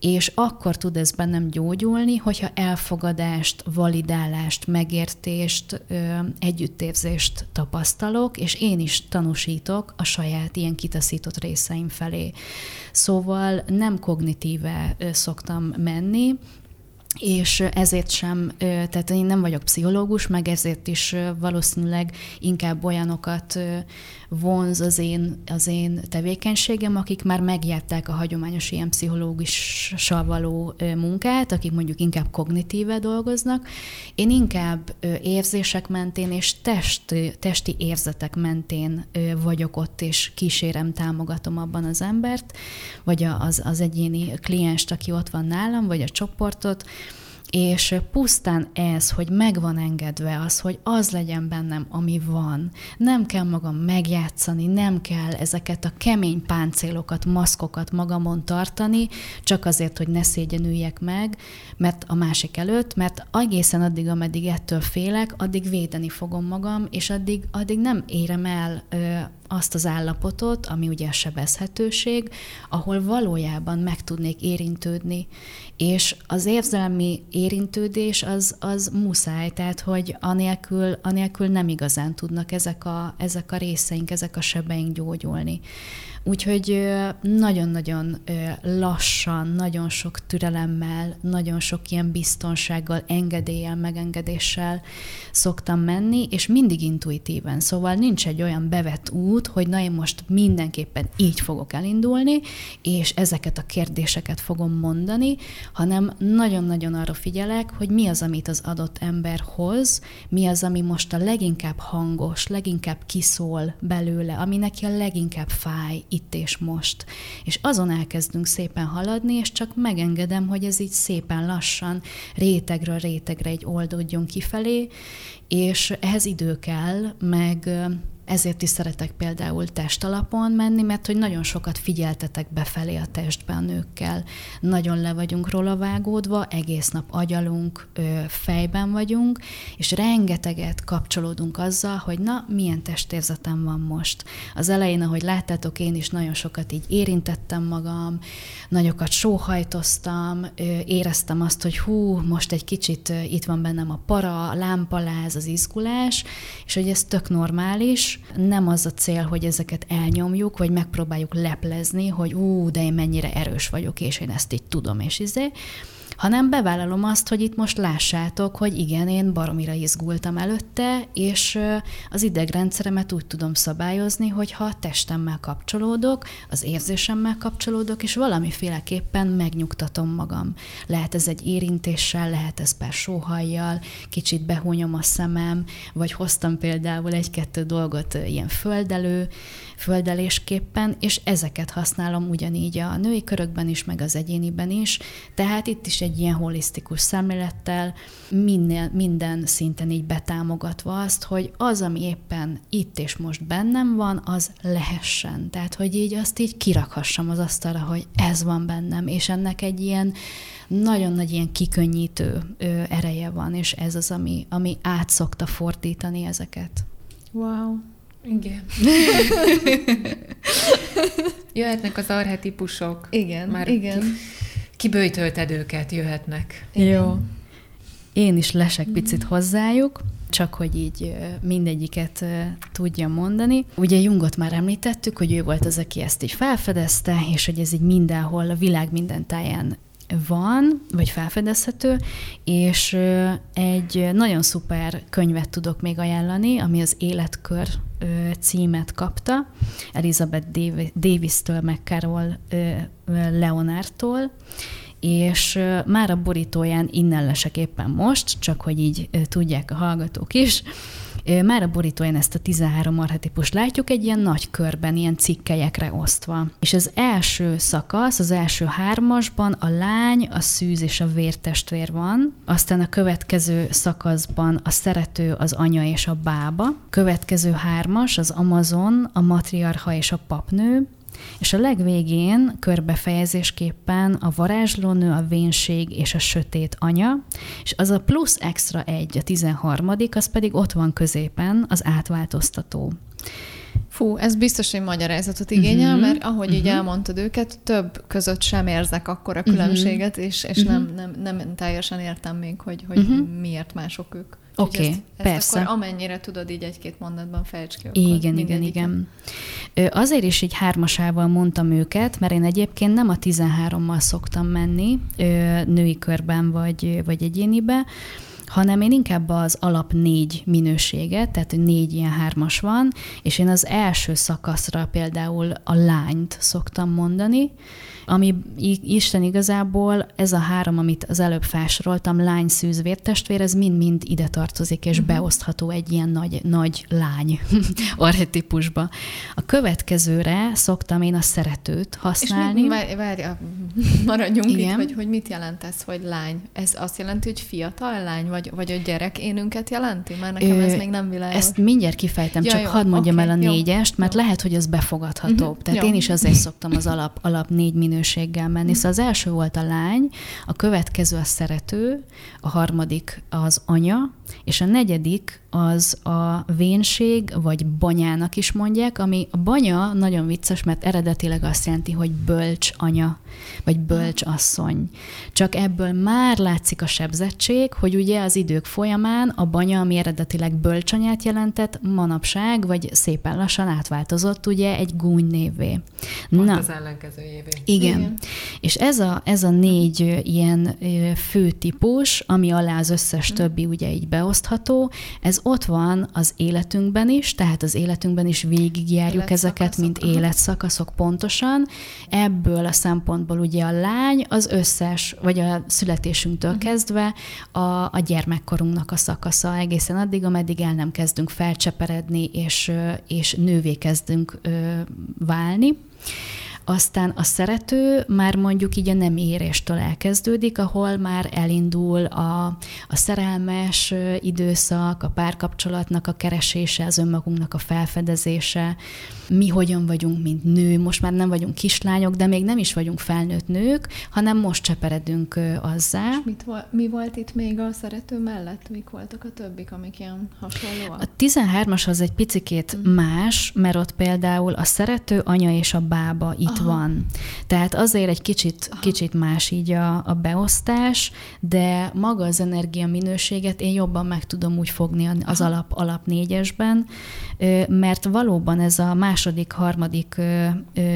és akkor tud ez bennem gyógyulni, hogyha elfogadást, validálást, megértést, együttérzést tapasztalok, és én is tanúsítok a saját ilyen kitaszított részeim felé. Szóval nem kognitíve szoktam menni, és ezért sem, tehát én nem vagyok pszichológus, meg ezért is valószínűleg inkább olyanokat vonz az én, az én tevékenységem, akik már megjárták a hagyományos ilyen pszichológussal való munkát, akik mondjuk inkább kognitíve dolgoznak. Én inkább érzések mentén és test, testi érzetek mentén vagyok ott, és kísérem, támogatom abban az embert, vagy az, az egyéni klienst, aki ott van nálam, vagy a csoportot, és pusztán ez, hogy megvan engedve az, hogy az legyen bennem, ami van. Nem kell magam megjátszani, nem kell ezeket a kemény páncélokat, maszkokat magamon tartani, csak azért, hogy ne szégyenüljek meg, mert a másik előtt, mert egészen addig, ameddig ettől félek, addig védeni fogom magam, és addig, addig nem érem el azt az állapotot, ami ugye a sebezhetőség, ahol valójában meg tudnék érintődni. És az érzelmi érintődés az, az muszáj, tehát hogy anélkül, anélkül nem igazán tudnak ezek a, ezek a részeink, ezek a sebeink gyógyulni. Úgyhogy nagyon-nagyon lassan, nagyon sok türelemmel, nagyon sok ilyen biztonsággal, engedéllyel, megengedéssel szoktam menni, és mindig intuitíven. Szóval nincs egy olyan bevett út, hogy na én most mindenképpen így fogok elindulni, és ezeket a kérdéseket fogom mondani, hanem nagyon-nagyon arra figyelek, hogy mi az, amit az adott ember hoz, mi az, ami most a leginkább hangos, leginkább kiszól belőle, ami neki a leginkább fáj, itt és most. És azon elkezdünk szépen haladni, és csak megengedem, hogy ez így szépen lassan rétegről rétegre egy oldódjon kifelé, és ehhez idő kell, meg ezért is szeretek például testalapon menni, mert hogy nagyon sokat figyeltetek befelé a testbe a nőkkel. Nagyon le vagyunk róla vágódva, egész nap agyalunk, fejben vagyunk, és rengeteget kapcsolódunk azzal, hogy na, milyen testérzetem van most. Az elején, ahogy láttátok, én is nagyon sokat így érintettem magam, nagyokat sóhajtoztam, éreztem azt, hogy hú, most egy kicsit itt van bennem a para, a lámpaláz, az izgulás, és hogy ez tök normális, nem az a cél, hogy ezeket elnyomjuk, vagy megpróbáljuk leplezni, hogy ú, de én mennyire erős vagyok, és én ezt így tudom, és izé, hanem bevállalom azt, hogy itt most lássátok, hogy igen, én baromira izgultam előtte, és az idegrendszeremet úgy tudom szabályozni, hogy ha a testemmel kapcsolódok, az érzésemmel kapcsolódok, és valamiféleképpen megnyugtatom magam. Lehet ez egy érintéssel, lehet ez pár sóhajjal, kicsit behúnyom a szemem, vagy hoztam például egy-kettő dolgot ilyen földelő, földelésképpen, és ezeket használom ugyanígy a női körökben is, meg az egyéniben is. Tehát itt is egy ilyen holisztikus szemlélettel minden, minden szinten így betámogatva azt, hogy az, ami éppen itt és most bennem van, az lehessen. Tehát, hogy így azt így kirakhassam az asztalra, hogy ez van bennem, és ennek egy ilyen nagyon nagy ilyen kikönnyítő ereje van, és ez az, ami, ami át szokta fordítani ezeket. Wow. Igen. Jöhetnek az arhetipusok. Igen, Már igen. Ki, kibőjtölted őket, jöhetnek. Igen. Jó. Én is lesek picit hozzájuk, csak hogy így mindegyiket tudja mondani. Ugye Jungot már említettük, hogy ő volt az, aki ezt így felfedezte, és hogy ez így mindenhol, a világ minden táján van, vagy felfedezhető, és egy nagyon szuper könyvet tudok még ajánlani, ami az Életkör címet kapta, Elizabeth Davis-től, meg Carol Leonardtól, és már a borítóján innen lesek éppen most, csak hogy így tudják a hallgatók is, már a borítóján ezt a 13 arhetipust látjuk egy ilyen nagy körben, ilyen cikkelyekre osztva. És az első szakasz, az első hármasban a lány, a szűz és a vértestvér van, aztán a következő szakaszban a szerető, az anya és a bába, következő hármas az Amazon, a matriarcha és a papnő, és a legvégén körbefejezésképpen a varázslónő, a vénség és a sötét anya, és az a plusz extra egy, a tizenharmadik, az pedig ott van középen, az átváltoztató. Fú, ez biztos, hogy magyarázatot igényel, uh-huh. mert ahogy uh-huh. így mhm. elmondtad őket, több között sem érzek akkor a különbséget, uh-huh. és, és uh-huh. nem, nem, nem teljesen értem még, hogy, hogy uh-huh. miért mások ők. Oké, okay, persze. Akkor amennyire tudod, így egy-két mondatban fejtsd ki. Igen, igen, igen. Azért is így hármasával mondtam őket, mert én egyébként nem a 13-mal szoktam menni női körben vagy, vagy egyénibe, hanem én inkább az alap négy minőséget, tehát négy ilyen hármas van, és én az első szakaszra például a lányt szoktam mondani, ami Isten igazából ez a három, amit az előbb felsoroltam, lány, szűz, vértestvér, ez mind-mind ide tartozik, és uh-huh. beosztható egy ilyen nagy, nagy lány arhetipusba. A következőre szoktam én a szeretőt használni. És mi, várj, maradjunk Igen. itt, hogy, hogy mit jelent ez, hogy lány? Ez azt jelenti, hogy fiatal lány, vagy, vagy a gyerek énünket jelenti? Már nekem Ö, ez még nem világos. Ezt mindjárt kifejtem, ja, csak jó, hadd mondjam okay, el a jó, négyest, mert jó. lehet, hogy az befogadhatóbb. Uh-huh, Tehát jó. én is azért szoktam az alap, alap négy minőséggel menni. Uh-huh. Szóval az első volt a lány, a következő a szerető, a harmadik az anya, és a negyedik az a vénség, vagy banyának is mondják, ami a banya nagyon vicces, mert eredetileg azt jelenti, hogy bölcs anya, vagy bölcs asszony. Csak ebből már látszik a sebzettség, hogy ugye az idők folyamán a banya, ami eredetileg bölcsanyát jelentett, manapság, vagy szépen lassan átváltozott ugye egy gúny névvé. Pont Na, az ellenkezőjévé. Igen. igen. És ez a, ez a négy ilyen fő típus, ami alá az összes mhm. többi ugye így beosztható, ez ott van az életünkben is, tehát az életünkben is végigjárjuk ezeket, mint életszakaszok pontosan. Ebből a szempontból ugye a lány az összes, vagy a születésünktől uh-huh. kezdve a, a gyermekkorunknak a szakasza egészen addig, ameddig el nem kezdünk felcseperedni, és, és nővé kezdünk válni. Aztán a szerető már mondjuk így a nem éréstől elkezdődik, ahol már elindul a, a szerelmes időszak, a párkapcsolatnak a keresése, az önmagunknak a felfedezése, mi hogyan vagyunk, mint nő, most már nem vagyunk kislányok, de még nem is vagyunk felnőtt nők, hanem most cseperedünk azzá. És mit, mi volt itt még a szerető mellett? Mik voltak a többik, amik ilyen hasonlóak? A 13-as az egy picikét mm. más, mert ott például a szerető anya és a bába itt Aha. van. Tehát azért egy kicsit, kicsit más így a, a beosztás, de maga az energia minőséget én jobban meg tudom úgy fogni az alap, alap négyesben, mert valóban ez a második, harmadik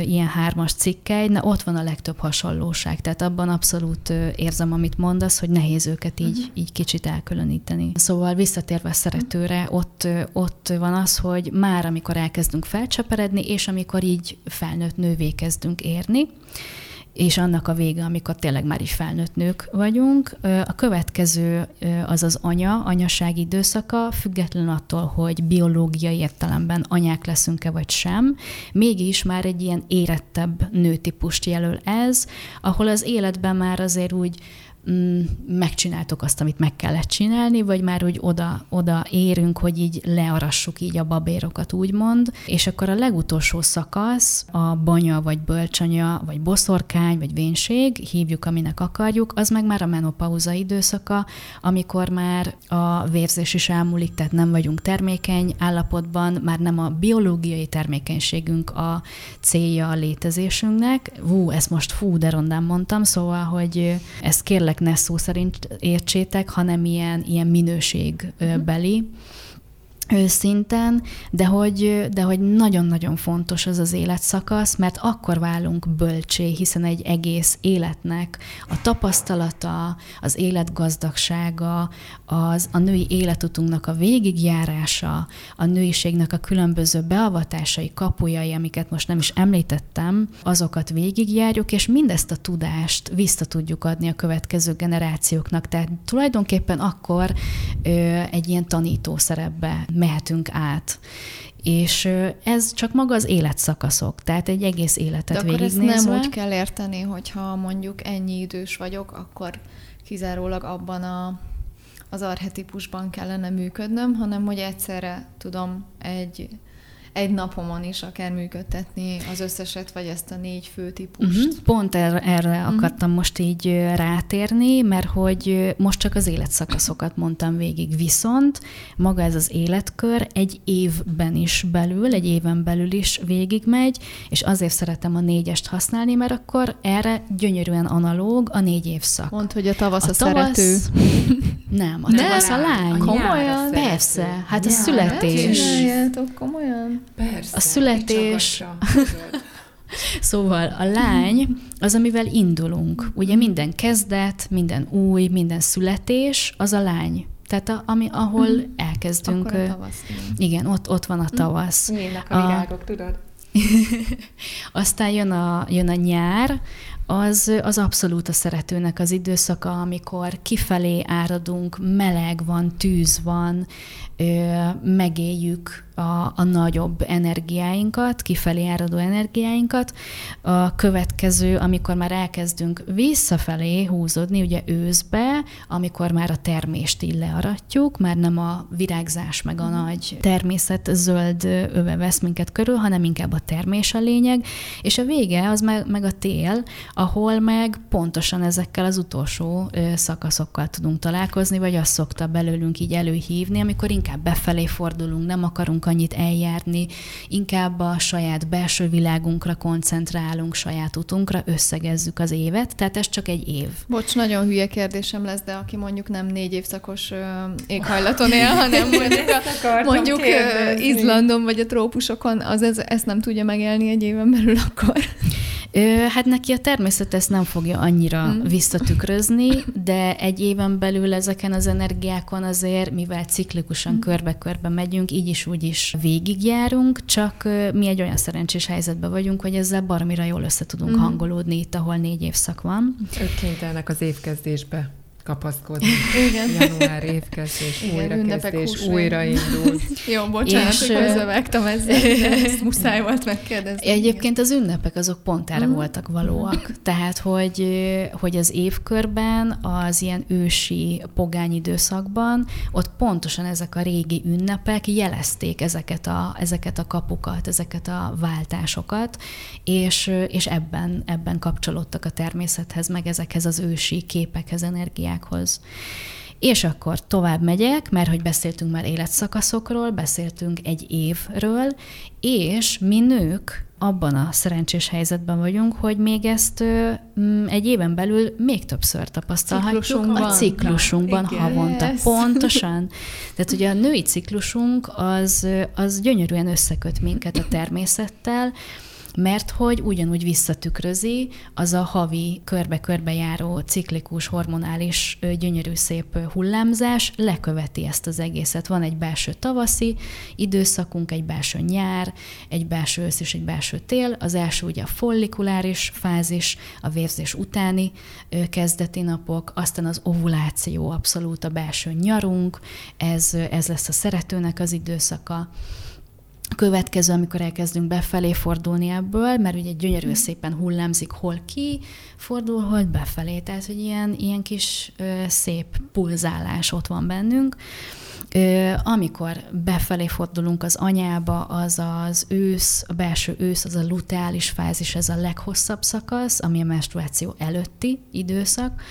ilyen hármas cikkely, na, ott van a legtöbb hasonlóság. Tehát abban abszolút érzem, amit mondasz, hogy nehéz őket így, uh-huh. így kicsit elkülöníteni. Szóval visszatérve a szeretőre, ott, ott van az, hogy már amikor elkezdünk felcseperedni, és amikor így felnőtt nővé kezdünk érni, és annak a vége, amikor tényleg már is felnőtt nők vagyunk. A következő az az anya, anyaság időszaka, független attól, hogy biológiai értelemben anyák leszünk-e vagy sem, mégis már egy ilyen érettebb nőtípust jelöl ez, ahol az életben már azért úgy Mm, megcsináltuk azt, amit meg kellett csinálni, vagy már úgy oda, oda érünk, hogy így learassuk így a babérokat, úgymond. És akkor a legutolsó szakasz, a banya, vagy bölcsanya, vagy boszorkány, vagy vénség, hívjuk, aminek akarjuk, az meg már a menopauza időszaka, amikor már a vérzés is elmúlik, tehát nem vagyunk termékeny állapotban, már nem a biológiai termékenységünk a célja a létezésünknek. Hú, ezt most fú, de rondán mondtam, szóval, hogy ezt kérlek tényleg ne szó szerint értsétek, hanem ilyen, ilyen minőségbeli. Uh-huh szinten, de hogy, de hogy nagyon-nagyon fontos az az életszakasz, mert akkor válunk bölcsé, hiszen egy egész életnek a tapasztalata, az életgazdagsága, az a női életutunknak a végigjárása, a nőiségnek a különböző beavatásai, kapujai, amiket most nem is említettem, azokat végigjárjuk, és mindezt a tudást vissza tudjuk adni a következő generációknak. Tehát tulajdonképpen akkor ö, egy ilyen tanító szerepbe mehetünk át. És ez csak maga az életszakaszok, tehát egy egész életet De akkor ezt nem úgy kell érteni, hogyha mondjuk ennyi idős vagyok, akkor kizárólag abban a, az arhetipusban kellene működnöm, hanem hogy egyszerre tudom egy egy napomon is akár működtetni az összeset, vagy ezt a négy fő típust. Uh-huh. Pont erre, erre uh-huh. akartam most így rátérni, mert hogy most csak az életszakaszokat mondtam végig, viszont maga ez az életkör egy évben is belül, egy éven belül is végigmegy, és azért szeretem a négyest használni, mert akkor erre gyönyörűen analóg a négy évszak. Mondd, hogy a tavasz a, a tavasz... szerető. Nem, a tavasz a lány. Komolyan? Persze, hát a születés. komolyan? Persze. A születés... Szóval a lány az, amivel indulunk. Ugye minden kezdet, minden új, minden születés, az a lány. Tehát a, ami, ahol mm. elkezdünk. Akkor a tavasz. Igen, ott, ott van a mhm. tavasz. Nyílnak a virágok, tudod? Aztán jön a, jön a nyár, az, az abszolút a szeretőnek az időszaka, amikor kifelé áradunk, meleg van, tűz van, megéljük a, a nagyobb energiáinkat, kifelé áradó energiáinkat. A következő, amikor már elkezdünk visszafelé húzódni, ugye őszbe, amikor már a termést így learatjuk, már nem a virágzás meg a nagy természet zöld öve vesz minket körül, hanem inkább a termés a lényeg, és a vége az meg, meg a tél, ahol meg pontosan ezekkel az utolsó szakaszokkal tudunk találkozni, vagy azt szokta belőlünk így előhívni, amikor inkább befelé fordulunk, nem akarunk annyit eljárni, inkább a saját belső világunkra koncentrálunk, saját utunkra, összegezzük az évet, tehát ez csak egy év. Bocs, nagyon hülye kérdésem lesz, de aki mondjuk nem négy évszakos éghajlaton él, hanem mondjuk, a, mondjuk Izlandon vagy a trópusokon, az ez, ezt nem tudja megélni egy éven belül akkor. Hát neki a természet ezt nem fogja annyira mm. visszatükrözni, de egy éven belül ezeken az energiákon azért, mivel ciklikusan mm. körbe-körbe megyünk, így is úgy is végigjárunk, csak mi egy olyan szerencsés helyzetben vagyunk, hogy ezzel baromira jól össze tudunk mm. hangolódni itt, ahol négy évszak van. Ők kénytelenek az évkezdésbe kapaszkodni. Igen. Január évkezdés, újrakezdés, újraindul. Jó, bocsánat, és, hogy közbevágtam ezzel, ezt muszáj volt megkérdezni. Egyébként az ünnepek azok pont erre mm. voltak valóak. Tehát, hogy, hogy az évkörben, az ilyen ősi pogány időszakban, ott pontosan ezek a régi ünnepek jelezték ezeket a, ezeket a kapukat, ezeket a váltásokat, és, és ebben, ebben kapcsolódtak a természethez, meg ezekhez az ősi képekhez, energiák témákhoz. És akkor tovább megyek, mert hogy beszéltünk már életszakaszokról, beszéltünk egy évről, és mi nők abban a szerencsés helyzetben vagyunk, hogy még ezt mm, egy éven belül még többször tapasztalhatjuk ciklusunkban. a ciklusunkban Na, havonta. Pontosan. Tehát ugye a női ciklusunk az, az gyönyörűen összeköt minket a természettel, mert hogy ugyanúgy visszatükrözi az a havi körbe-körbe járó ciklikus, hormonális, gyönyörű szép hullámzás, leköveti ezt az egészet. Van egy belső tavaszi időszakunk, egy belső nyár, egy belső ősz és egy belső tél. Az első ugye a follikuláris fázis, a vérzés utáni kezdeti napok, aztán az ovuláció abszolút a belső nyarunk, ez, ez lesz a szeretőnek az időszaka következő, amikor elkezdünk befelé fordulni ebből, mert ugye gyönyörű szépen hullámzik, hol ki, fordul, hogy befelé. Tehát, hogy ilyen, ilyen kis ö, szép pulzálás ott van bennünk. Ö, amikor befelé fordulunk az anyába, az az ősz, a belső ősz, az a luteális fázis, ez a leghosszabb szakasz, ami a menstruáció előtti időszak,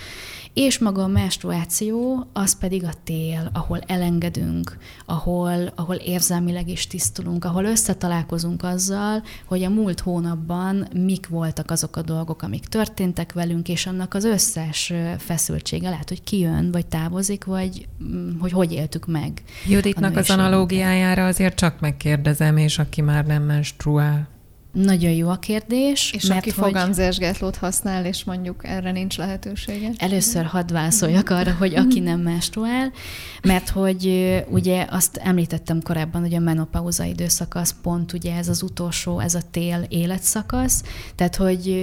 és maga a menstruáció, az pedig a tél, ahol elengedünk, ahol, ahol érzelmileg is tisztulunk, ahol összetalálkozunk azzal, hogy a múlt hónapban mik voltak azok a dolgok, amik történtek velünk, és annak az összes feszültsége lehet, hogy kijön, vagy távozik, vagy mm, hogy hogy éltük meg. Juditnak az analógiájára azért csak megkérdezem, és aki már nem menstruál. Nagyon jó a kérdés. És mert aki hogy... fogamzásgátlót használ, és mondjuk erre nincs lehetősége? Először hadd válaszoljak arra, hogy aki nem menstruál, mert hogy ugye azt említettem korábban, hogy a menopauza időszak az pont ugye ez az utolsó, ez a tél életszakasz, tehát hogy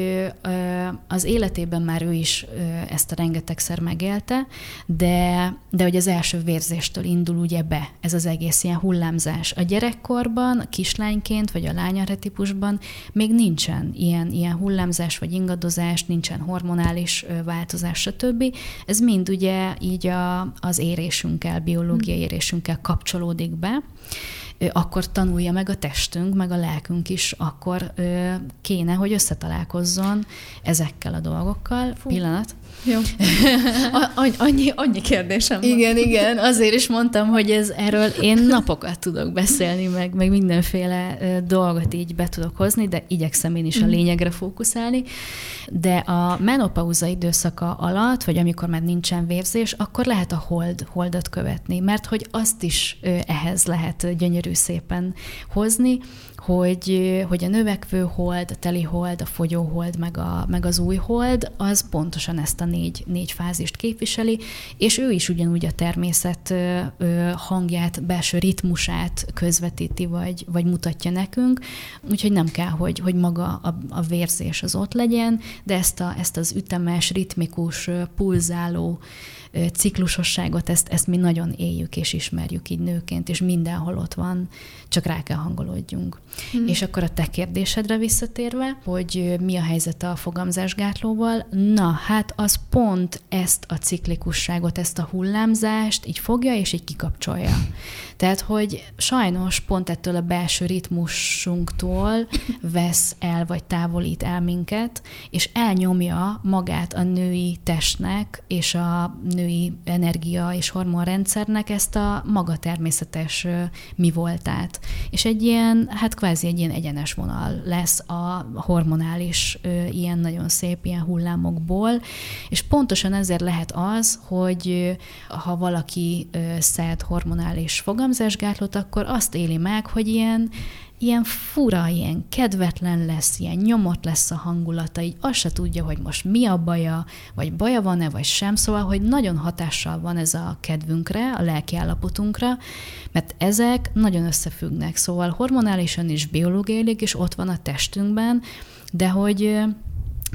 az életében már ő is ezt a rengetegszer megélte, de, de hogy az első vérzéstől indul ugye be ez az egész ilyen hullámzás. A gyerekkorban, kislányként, vagy a lányarhetipusban még nincsen ilyen, ilyen hullámzás vagy ingadozás, nincsen hormonális változás, stb. Ez mind ugye így a, az érésünkkel, biológiai hm. érésünkkel kapcsolódik be akkor tanulja meg a testünk, meg a lelkünk is, akkor kéne, hogy összetalálkozzon ezekkel a dolgokkal. Fú. Pillanat. Jó. annyi, annyi kérdésem van. Igen, igen. Azért is mondtam, hogy ez erről én napokat tudok beszélni, meg, meg mindenféle dolgot így be tudok hozni, de igyekszem én is a mhm. lényegre fókuszálni. De a menopauza időszaka alatt, vagy amikor már nincsen vérzés, akkor lehet a hold, holdot követni, mert hogy azt is ehhez lehet gyönyörű szépen hozni, hogy, hogy a növekvő hold, a teli hold, a fogyó hold, meg, a, meg az új hold, az pontosan ezt a négy, négy fázist képviseli, és ő is ugyanúgy a természet hangját, belső ritmusát közvetíti, vagy, vagy mutatja nekünk, úgyhogy nem kell, hogy, hogy maga a, a vérzés az ott legyen, de ezt, a, ezt az ütemes, ritmikus, pulzáló ciklusosságot, ezt, ezt mi nagyon éljük és ismerjük így nőként, és mindenhol ott van, csak rá kell hangolódjunk. Hmm. És akkor a te kérdésedre visszatérve, hogy mi a helyzet a fogamzásgátlóval, na hát az pont ezt a ciklikusságot, ezt a hullámzást így fogja és így kikapcsolja. Tehát, hogy sajnos pont ettől a belső ritmusunktól vesz el, vagy távolít el minket, és elnyomja magát a női testnek és a női energia és hormonrendszernek ezt a maga természetes mi voltát. És egy ilyen, hát kvázi egy ilyen egyenes vonal lesz a hormonális ilyen nagyon szép ilyen hullámokból, és pontosan ezért lehet az, hogy ha valaki szed hormonális fogam, fogamzásgátlót, akkor azt éli meg, hogy ilyen, ilyen fura, ilyen kedvetlen lesz, ilyen nyomott lesz a hangulata, így azt se tudja, hogy most mi a baja, vagy baja van-e, vagy sem, szóval, hogy nagyon hatással van ez a kedvünkre, a lelki állapotunkra, mert ezek nagyon összefüggnek, szóval hormonálisan is biológiailag is ott van a testünkben, de hogy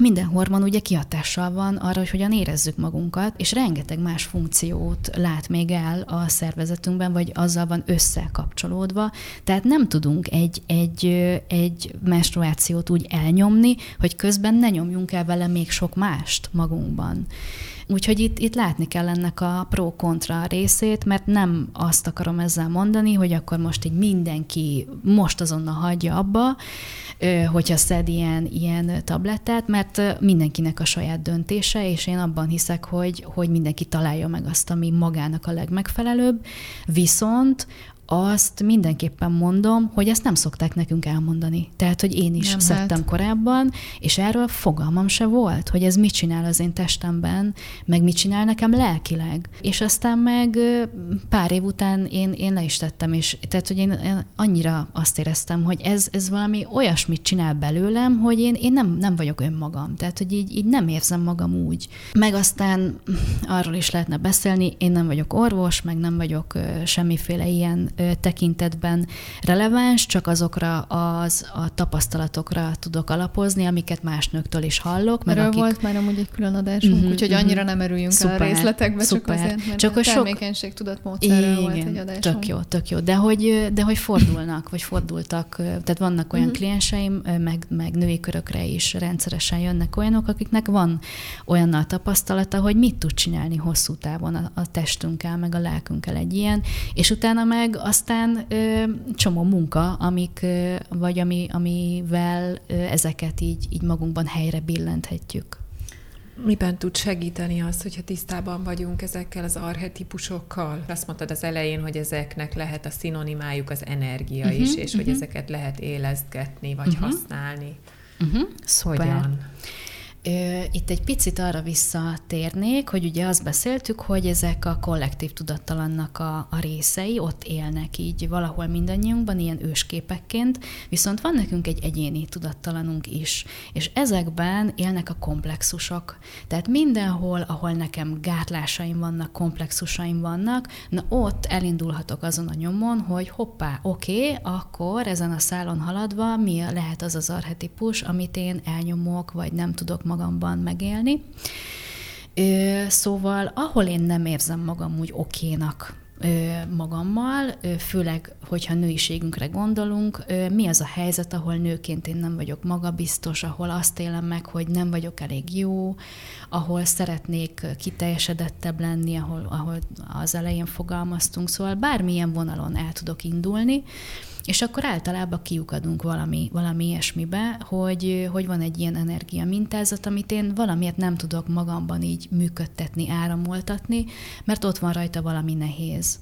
minden hormon ugye kihatással van arra, hogy hogyan érezzük magunkat, és rengeteg más funkciót lát még el a szervezetünkben, vagy azzal van összekapcsolódva. Tehát nem tudunk egy, egy, egy menstruációt úgy elnyomni, hogy közben ne nyomjunk el vele még sok mást magunkban. Úgyhogy itt, itt látni kell ennek a pro-kontra részét, mert nem azt akarom ezzel mondani, hogy akkor most így mindenki most azonnal hagyja abba, hogyha szed ilyen, ilyen tablettát, mert mindenkinek a saját döntése, és én abban hiszek, hogy, hogy mindenki találja meg azt, ami magának a legmegfelelőbb, viszont azt mindenképpen mondom, hogy ezt nem szokták nekünk elmondani. Tehát, hogy én is nem szedtem hát. korábban, és erről fogalmam se volt, hogy ez mit csinál az én testemben, meg mit csinál nekem lelkileg. És aztán meg pár év után én, én le is tettem, és tehát, hogy én, én annyira azt éreztem, hogy ez, ez valami olyasmit csinál belőlem, hogy én, én nem, nem vagyok önmagam. Tehát, hogy így, így nem érzem magam úgy. Meg aztán arról is lehetne beszélni, én nem vagyok orvos, meg nem vagyok semmiféle ilyen tekintetben releváns, csak azokra az a tapasztalatokra tudok alapozni, amiket más nőktől is hallok. Mert Erről akik... volt már amúgy egy külön adásunk, uh-huh, úgyhogy uh-huh. annyira nem erőjünk szuper, el a részletekbe, szuper. csak azért, mert csak a termékenység sok... tudatmódszerről volt egy adásunk. Tök jó, tök jó. De hogy, de hogy fordulnak, vagy fordultak, tehát vannak olyan uh-huh. klienseim, meg, meg női körökre is rendszeresen jönnek olyanok, akiknek van olyannal tapasztalata, hogy mit tud csinálni hosszú távon a, a testünkkel, meg a lelkünkkel egy ilyen, és utána meg aztán ö, csomó munka, amik, ö, vagy ami, amivel ö, ezeket így, így magunkban helyre billenthetjük. Miben tud segíteni az, hogyha tisztában vagyunk ezekkel az arhetipusokkal? Azt mondtad az elején, hogy ezeknek lehet a szinonimájuk az energia uh-huh, is, és uh-huh. hogy mhm. ezeket lehet élezgetni, vagy uh-huh. használni. Uh-huh. Hogyan? Itt egy picit arra visszatérnék, hogy ugye azt beszéltük, hogy ezek a kollektív tudattalannak a, a részei ott élnek így valahol mindannyiunkban, ilyen ősképekként, viszont van nekünk egy egyéni tudattalanunk is, és ezekben élnek a komplexusok. Tehát mindenhol, ahol nekem gátlásaim vannak, komplexusaim vannak, na ott elindulhatok azon a nyomon, hogy hoppá, oké, okay, akkor ezen a szálon haladva mi lehet az az arhetipus, amit én elnyomok, vagy nem tudok magamban megélni. Szóval, ahol én nem érzem magam úgy okénak magammal, főleg, hogyha nőiségünkre gondolunk, mi az a helyzet, ahol nőként én nem vagyok magabiztos, ahol azt élem meg, hogy nem vagyok elég jó, ahol szeretnék kiteljesedettebb lenni, ahol, ahol az elején fogalmaztunk, szóval bármilyen vonalon el tudok indulni, és akkor általában kiukadunk valami, valami ilyesmibe, hogy, hogy van egy ilyen energia mintázat, amit én valamiért nem tudok magamban így működtetni, áramoltatni, mert ott van rajta valami nehéz.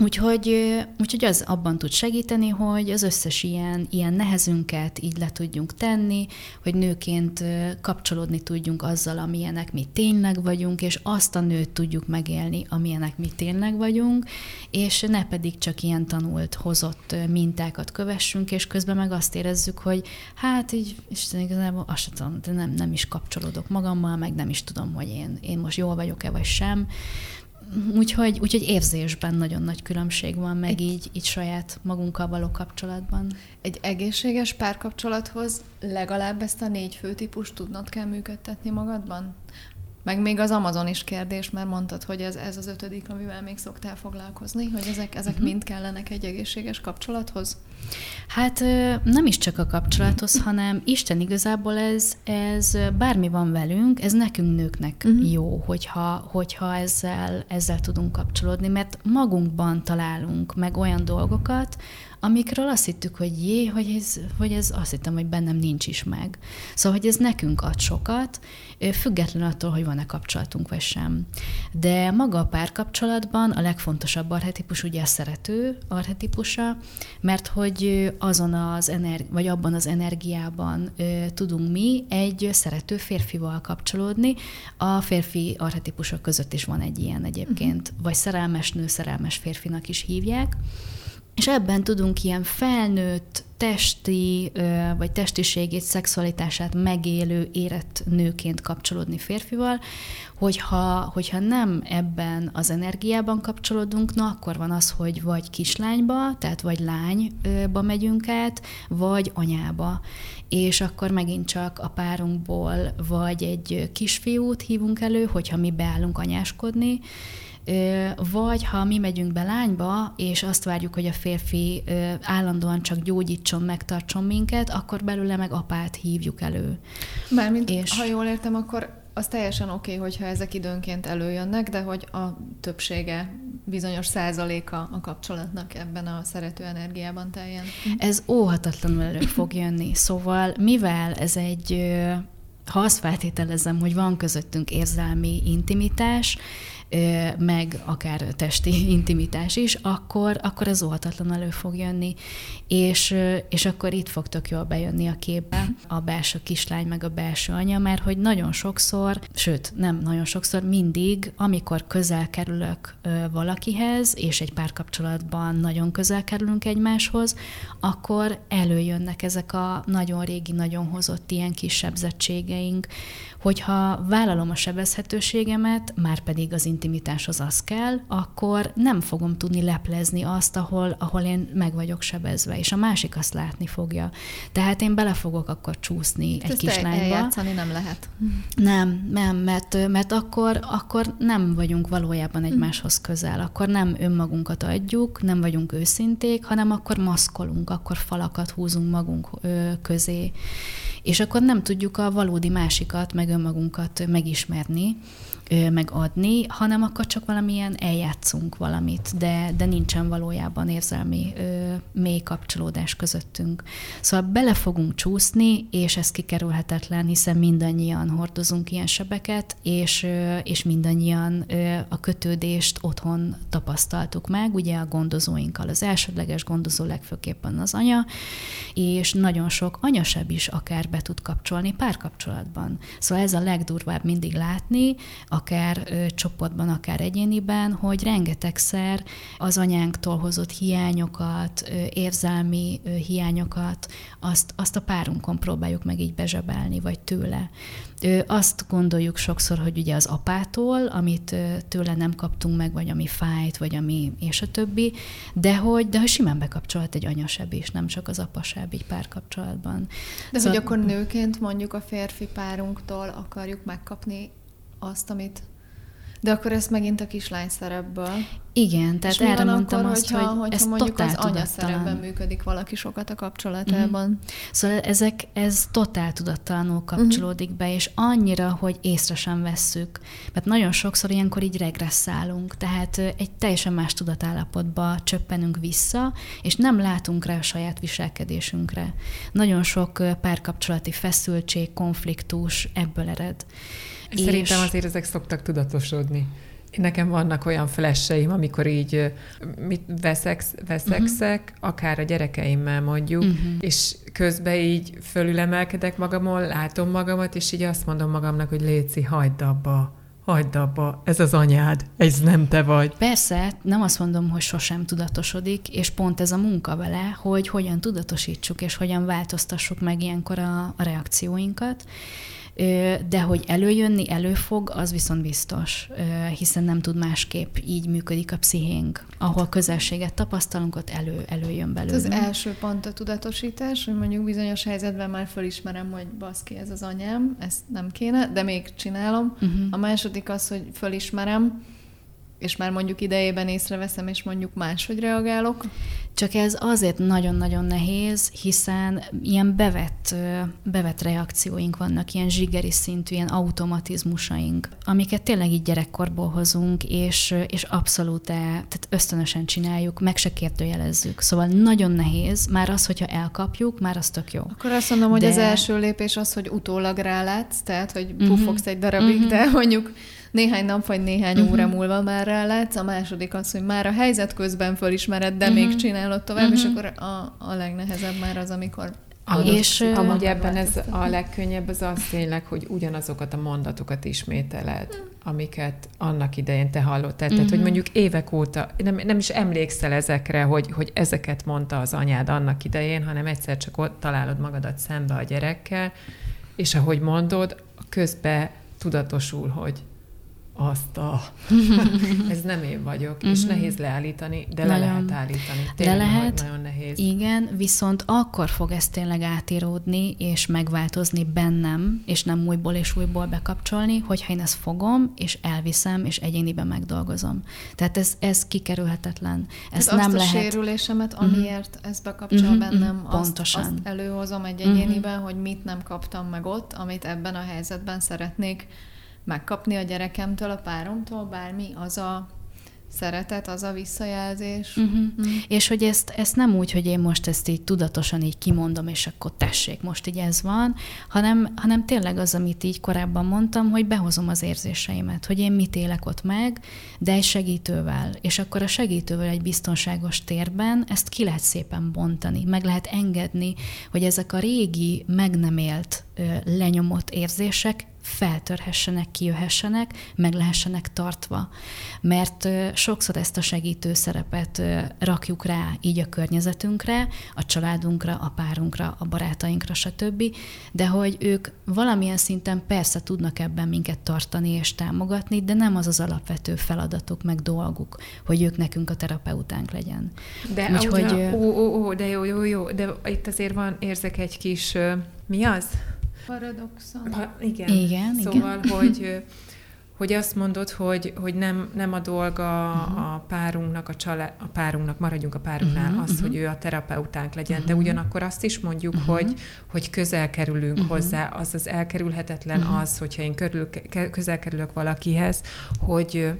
Úgyhogy, úgyhogy az abban tud segíteni, hogy az összes ilyen, ilyen nehezünket így le tudjunk tenni, hogy nőként kapcsolódni tudjunk azzal, amilyenek mi tényleg vagyunk, és azt a nőt tudjuk megélni, amilyenek mi tényleg vagyunk, és ne pedig csak ilyen tanult, hozott mintákat kövessünk, és közben meg azt érezzük, hogy hát így, Isten igazából azt sem tudom, de nem, nem is kapcsolódok magammal, meg nem is tudom, hogy én, én most jól vagyok-e, vagy sem. Úgyhogy, úgyhogy érzésben nagyon nagy különbség van, meg egy, így, így saját magunkkal való kapcsolatban. Egy egészséges párkapcsolathoz legalább ezt a négy főtípust tudnod kell működtetni magadban? Meg még az Amazon is kérdés, mert mondtad, hogy ez, ez az ötödik, amivel még szoktál foglalkozni, hogy ezek, ezek uh-huh. mind kellenek egy egészséges kapcsolathoz? Hát nem is csak a kapcsolathoz, hanem Isten igazából ez, ez bármi van velünk, ez nekünk nőknek uh-huh. jó, hogyha, hogyha ezzel, ezzel tudunk kapcsolódni, mert magunkban találunk meg olyan dolgokat, amikről azt hittük, hogy jé, hogy ez, hogy ez azt hittem, hogy bennem nincs is meg. Szóval, hogy ez nekünk ad sokat, független attól, hogy van-e kapcsolatunk vagy sem. De maga a párkapcsolatban a legfontosabb arhetipus ugye a szerető arhetipusa, mert hogy azon az energi- vagy abban az energiában tudunk mi egy szerető férfival kapcsolódni. A férfi arhetipusok között is van egy ilyen egyébként, uh-huh. vagy szerelmes nő, szerelmes férfinak is hívják. És ebben tudunk ilyen felnőtt, testi, vagy testiségét, szexualitását megélő, érett nőként kapcsolódni férfival, hogyha, hogyha nem ebben az energiában kapcsolódunk, na akkor van az, hogy vagy kislányba, tehát vagy lányba megyünk át, vagy anyába. És akkor megint csak a párunkból vagy egy kisfiút hívunk elő, hogyha mi beállunk anyáskodni, vagy ha mi megyünk be lányba, és azt várjuk, hogy a férfi állandóan csak gyógyítson, megtartson minket, akkor belőle meg apát hívjuk elő. Mármint, és... ha jól értem, akkor az teljesen oké, okay, hogyha ezek időnként előjönnek, de hogy a többsége, bizonyos százaléka a kapcsolatnak ebben a szerető energiában teljen. Ez óhatatlanul elő fog jönni. Szóval, mivel ez egy, ha azt feltételezem, hogy van közöttünk érzelmi intimitás, meg akár testi intimitás is, akkor, akkor ez óhatatlan elő fog jönni. És, és akkor itt fog tök jól bejönni a képbe a belső kislány, meg a belső anya, mert hogy nagyon sokszor, sőt, nem nagyon sokszor, mindig, amikor közel kerülök valakihez, és egy párkapcsolatban nagyon közel kerülünk egymáshoz, akkor előjönnek ezek a nagyon régi, nagyon hozott ilyen kis sebzettségeink, hogyha vállalom a sebezhetőségemet, már pedig az intimitáshoz az kell, akkor nem fogom tudni leplezni azt, ahol, ahol én meg vagyok sebezve, és a másik azt látni fogja. Tehát én bele fogok akkor csúszni egy kis lányba. nem lehet. Nem, nem, mert, mert akkor, akkor nem vagyunk valójában egymáshoz közel, akkor nem önmagunkat adjuk, nem vagyunk őszinték, hanem akkor maszkolunk, akkor falakat húzunk magunk közé és akkor nem tudjuk a valódi másikat, meg önmagunkat megismerni, megadni, hanem akkor csak valamilyen eljátszunk valamit, de, de nincsen valójában érzelmi ö, mély kapcsolódás közöttünk. Szóval bele fogunk csúszni, és ez kikerülhetetlen, hiszen mindannyian hordozunk ilyen sebeket, és, ö, és mindannyian ö, a kötődést otthon tapasztaltuk meg, ugye a gondozóinkkal. Az elsődleges gondozó legfőképpen az anya, és nagyon sok anyasebb is akár be tud kapcsolni párkapcsolatban. Szóval ez a legdurvább mindig látni, akár csoportban, akár egyéniben, hogy rengetegszer az anyánktól hozott hiányokat, érzelmi hiányokat, azt, azt a párunkon próbáljuk meg így bezsebelni, vagy tőle. Azt gondoljuk sokszor, hogy ugye az apától, amit tőle nem kaptunk meg, vagy ami fájt, vagy ami és a többi, de hogy, de hogy simán bekapcsolat egy anyasebb is, nem csak az apasebb így párkapcsolatban. De szóval, hogy akkor nőként mondjuk a férfi párunktól akarjuk megkapni azt, amit de akkor ezt megint a kislány szerepből. Igen, tehát erre mondtam akkor, azt, hogyha, hogy hogyha ez mondjuk totál az anya szerepben működik valaki sokat a kapcsolatában. Mm-hmm. Szóval ezek, ez totál tudattalanul kapcsolódik mm-hmm. be, és annyira, hogy észre sem vesszük. Mert nagyon sokszor ilyenkor így regresszálunk, tehát egy teljesen más tudatállapotba csöppenünk vissza, és nem látunk rá a saját viselkedésünkre. Nagyon sok párkapcsolati feszültség, konfliktus ebből ered. Szerintem azért ezek szoktak tudatosodni. Nekem vannak olyan flesseim, amikor így mit veszeksz, veszekszek, uh-huh. akár a gyerekeimmel mondjuk, uh-huh. és közben így fölülemelkedek magamon, látom magamat, és így azt mondom magamnak, hogy Léci, hagyd abba hagyd abba, ez az anyád, ez nem te vagy. Persze, nem azt mondom, hogy sosem tudatosodik, és pont ez a munka vele, hogy hogyan tudatosítsuk, és hogyan változtassuk meg ilyenkor a, a reakcióinkat de hogy előjönni előfog, az viszont biztos, hiszen nem tud másképp, így működik a pszichénk. Ahol közelséget tapasztalunk, ott elő, előjön belőle. Az első pont a tudatosítás, hogy mondjuk bizonyos helyzetben már fölismerem, hogy baszki, ez az anyám, ezt nem kéne, de még csinálom. Uh-huh. A második az, hogy fölismerem, és már mondjuk idejében észreveszem, és mondjuk máshogy reagálok. Csak ez azért nagyon-nagyon nehéz, hiszen ilyen bevett, bevett reakcióink vannak, ilyen zsigeri szintű, ilyen automatizmusaink, amiket tényleg így gyerekkorból hozunk, és, és abszolút tehát ösztönösen csináljuk, meg se kérdőjelezzük. Szóval nagyon nehéz, már az, hogyha elkapjuk, már az tök jó. Akkor azt mondom, hogy de... az első lépés az, hogy utólag rálátsz, tehát, hogy mhm. puffogsz uh-huh. egy darabig, uh-huh. de mondjuk néhány nap vagy néhány uh-huh. óra múlva már rálátsz, a második az, hogy már a helyzet közben fölismered, de uh-huh. még csinálod tovább, uh-huh. és akkor a, a legnehezebb már az, amikor Amúgy, és amúgy ebben ez a legkönnyebb az az tényleg, hogy ugyanazokat a mondatokat ismételed, amiket annak idején te hallottál. Uh-huh. Tehát, hogy mondjuk évek óta nem, nem is emlékszel ezekre, hogy, hogy ezeket mondta az anyád annak idején, hanem egyszer csak ott találod magadat szembe a gyerekkel, és ahogy mondod, közben tudatosul, hogy azt a... ez nem én vagyok, uh-huh. és mhm. nehéz leállítani, de nagyon. le lehet állítani. Tényleg le lehet, nagyon nehéz. Igen, viszont akkor fog ez tényleg átíródni, és megváltozni bennem, és nem újból és újból bekapcsolni, hogyha én ezt fogom, és elviszem, és egyéniben megdolgozom. Tehát ez, ez kikerülhetetlen. Ez Tehát nem azt lehet... a sérülésemet, mhm. amiért uh-huh. ez bekapcsol uh-huh. bennem, Pontosan. Azt, azt előhozom egy egyéniben, uh-huh. hogy mit nem kaptam meg ott, amit ebben a helyzetben szeretnék megkapni a gyerekemtől, a páromtól, bármi, az a szeretet, az a visszajelzés. Uh-huh. Uh-huh. És hogy ezt, ezt nem úgy, hogy én most ezt így tudatosan így kimondom, és akkor tessék, most így ez van, hanem, hanem tényleg az, amit így korábban mondtam, hogy behozom az érzéseimet, hogy én mit élek ott meg, de egy segítővel. És akkor a segítővel egy biztonságos térben ezt ki lehet szépen bontani, meg lehet engedni, hogy ezek a régi, meg nem élt, lenyomott érzések feltörhessenek, kijöhessenek, meg lehessenek tartva. Mert sokszor ezt a segítő szerepet rakjuk rá így a környezetünkre, a családunkra, a párunkra, a barátainkra, stb., de hogy ők valamilyen szinten persze tudnak ebben minket tartani és támogatni, de nem az az alapvető feladatuk, meg dolguk, hogy ők nekünk a terapeutánk legyen. De Úgyhogy, ó, ó, ó, de jó, jó, jó, de itt azért van, érzek egy kis, mi az? Paradoxon. Ha, igen. Igen, szóval, igen. hogy hogy azt mondod, hogy, hogy nem, nem a dolga uh-huh. a párunknak, a, család, a párunknak, maradjunk a párunknál, uh-huh. az, uh-huh. hogy ő a terapeutánk legyen, uh-huh. de ugyanakkor azt is mondjuk, uh-huh. hogy, hogy közel kerülünk uh-huh. hozzá, az az elkerülhetetlen uh-huh. az, hogyha én körül, közel kerülök valakihez, hogy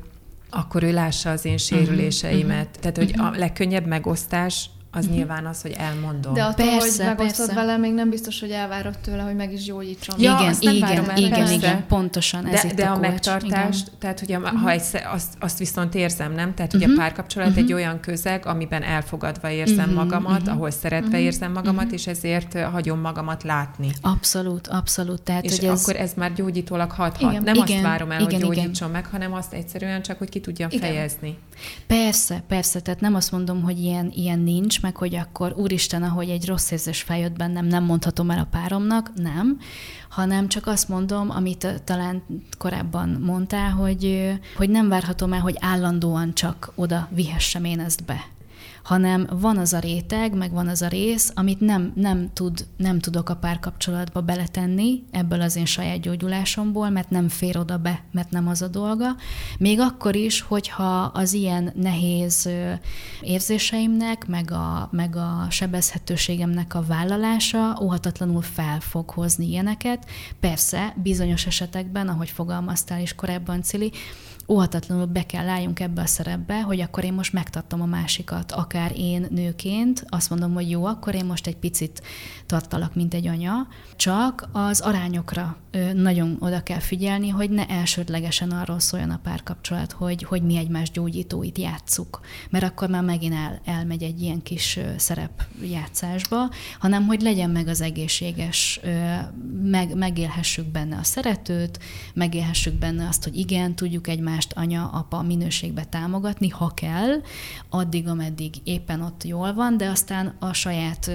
akkor ő lássa az én sérüléseimet. Uh-huh. Tehát, hogy a legkönnyebb megosztás az uh-huh. nyilván az, hogy elmondom. De attól, persze, hogy megosztod persze. vele, még nem biztos, hogy elvárod tőle, hogy meg is gyógyítson. Ja, igen, igen, igen, el, igen, igen, pontosan. Ez de, de a, a megtartást, igen. tehát hogy a, ha egy, azt, azt viszont érzem, nem? Tehát, hogy uh-huh. a párkapcsolat uh-huh. egy olyan közeg, amiben elfogadva érzem uh-huh. magamat, uh-huh. ahol szeretve uh-huh. érzem magamat, uh-huh. és ezért hagyom magamat látni. Abszolút, abszolút. Tehát, és hogy ez... akkor ez már gyógyítólag hathat. Igen, nem igen, azt várom el, igen, hogy gyógyítson igen. meg, hanem azt egyszerűen csak, hogy ki tudjam fejezni. Persze, persze. Tehát nem azt mondom, hogy ilyen, ilyen nincs, meg hogy akkor úristen, ahogy egy rossz érzés feljött bennem, nem mondhatom el a páromnak, nem, hanem csak azt mondom, amit talán korábban mondtál, hogy, hogy nem várhatom el, hogy állandóan csak oda vihessem én ezt be hanem van az a réteg, meg van az a rész, amit nem, nem, tud, nem tudok a párkapcsolatba beletenni ebből az én saját gyógyulásomból, mert nem fér oda be, mert nem az a dolga. Még akkor is, hogyha az ilyen nehéz érzéseimnek, meg a, meg a sebezhetőségemnek a vállalása óhatatlanul fel fog hozni ilyeneket. Persze, bizonyos esetekben, ahogy fogalmaztál is korábban, Cili, óhatatlanul be kell álljunk ebbe a szerepbe, hogy akkor én most megtartom a másikat, akár én nőként, azt mondom, hogy jó, akkor én most egy picit tartalak, mint egy anya, csak az arányokra nagyon oda kell figyelni, hogy ne elsődlegesen arról szóljon a párkapcsolat, hogy, hogy mi egymás gyógyítóit játsszuk, mert akkor már megint el, elmegy egy ilyen kis szerepjátszásba, hanem hogy legyen meg az egészséges, meg, megélhessük benne a szeretőt, megélhessük benne azt, hogy igen, tudjuk egymást anya, apa minőségbe támogatni, ha kell, addig, ameddig éppen ott jól van, de aztán a saját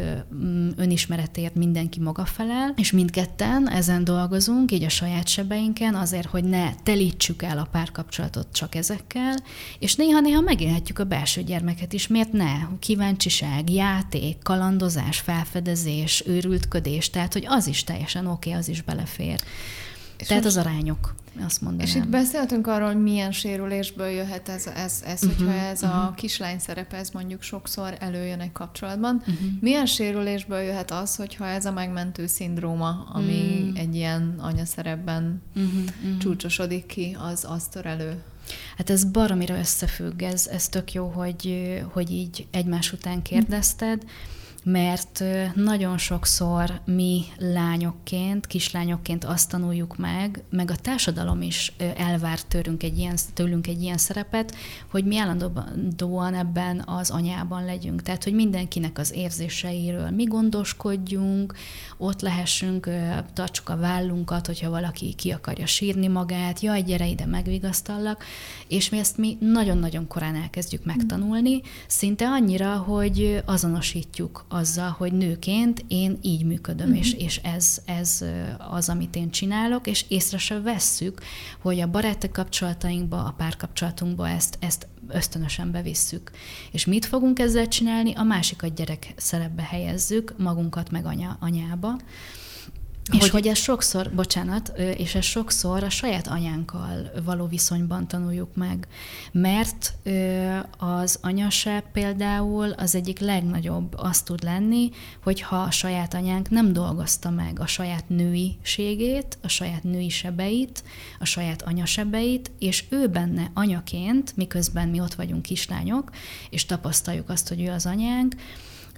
önismeretért mindenki maga felel, és mindketten ezen dolgozunk, így a saját sebeinken, azért, hogy ne telítsük el a párkapcsolatot csak ezekkel, és néha-néha megélhetjük a belső gyermeket is, miért ne? Kíváncsiság, játék, kalandozás, felfedezés, őrültködés, tehát hogy az is teljesen oké, okay, az is belefér. És Tehát az arányok, azt mondanám. És itt beszéltünk arról, hogy milyen sérülésből jöhet ez, ez, ez uh-huh, hogyha ez uh-huh. a mhm. kislány szerep, ez mondjuk sokszor előjön egy kapcsolatban. Uh-huh. Milyen sérülésből jöhet az, hogyha ez a megmentő szindróma, ami uh-huh. egy ilyen anyaszerepben uh-huh, uh-huh. csúcsosodik ki, az, az tör elő? Hát ez baromira összefügg, ez, ez tök jó, hogy, hogy így egymás után kérdezted. Uh-huh mert nagyon sokszor mi lányokként, kislányokként azt tanuljuk meg, meg a társadalom is elvár tőlünk egy ilyen, tőlünk egy ilyen szerepet, hogy mi állandóan ebben az anyában legyünk. Tehát, hogy mindenkinek az érzéseiről mi gondoskodjunk, ott lehessünk, tartsuk a vállunkat, hogyha valaki ki akarja sírni magát, jaj, gyere ide, megvigasztallak, és mi ezt mi nagyon-nagyon korán elkezdjük megtanulni, szinte annyira, hogy azonosítjuk azzal, hogy nőként én így működöm, uh-huh. és, és ez, ez az, amit én csinálok, és észre se vesszük, hogy a baráti kapcsolatainkba, a párkapcsolatunkba ezt, ezt ösztönösen bevisszük. És mit fogunk ezzel csinálni? A másikat gyerek szerepbe helyezzük, magunkat meg anya, anyába. És hogy, hogy ez sokszor, bocsánat, és ez sokszor a saját anyánkkal való viszonyban tanuljuk meg. Mert az anyaság például az egyik legnagyobb azt tud lenni, hogyha a saját anyánk nem dolgozta meg a saját nőiségét, a saját női sebeit, a saját anyasebeit, és ő benne anyaként, miközben mi ott vagyunk kislányok, és tapasztaljuk azt, hogy ő az anyánk,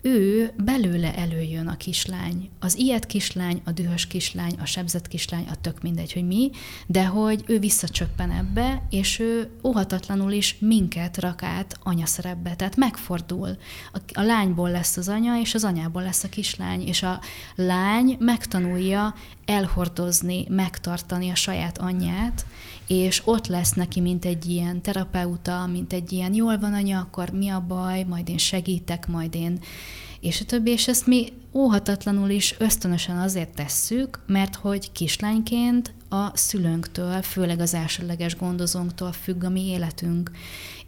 ő belőle előjön a kislány. Az ilyet kislány, a dühös kislány, a sebzett kislány, a tök mindegy, hogy mi, de hogy ő visszacsöppen ebbe, és ő óhatatlanul is minket rak át anyaszerepbe. Tehát megfordul. A, a lányból lesz az anya, és az anyából lesz a kislány, és a lány megtanulja elhordozni, megtartani a saját anyját, és ott lesz neki, mint egy ilyen terapeuta, mint egy ilyen jól van anya, akkor mi a baj, majd én segítek, majd én. És a többi, és ezt mi óhatatlanul is ösztönösen azért tesszük, mert hogy kislányként a szülőnktől, főleg az elsőleges gondozónktól függ a mi életünk,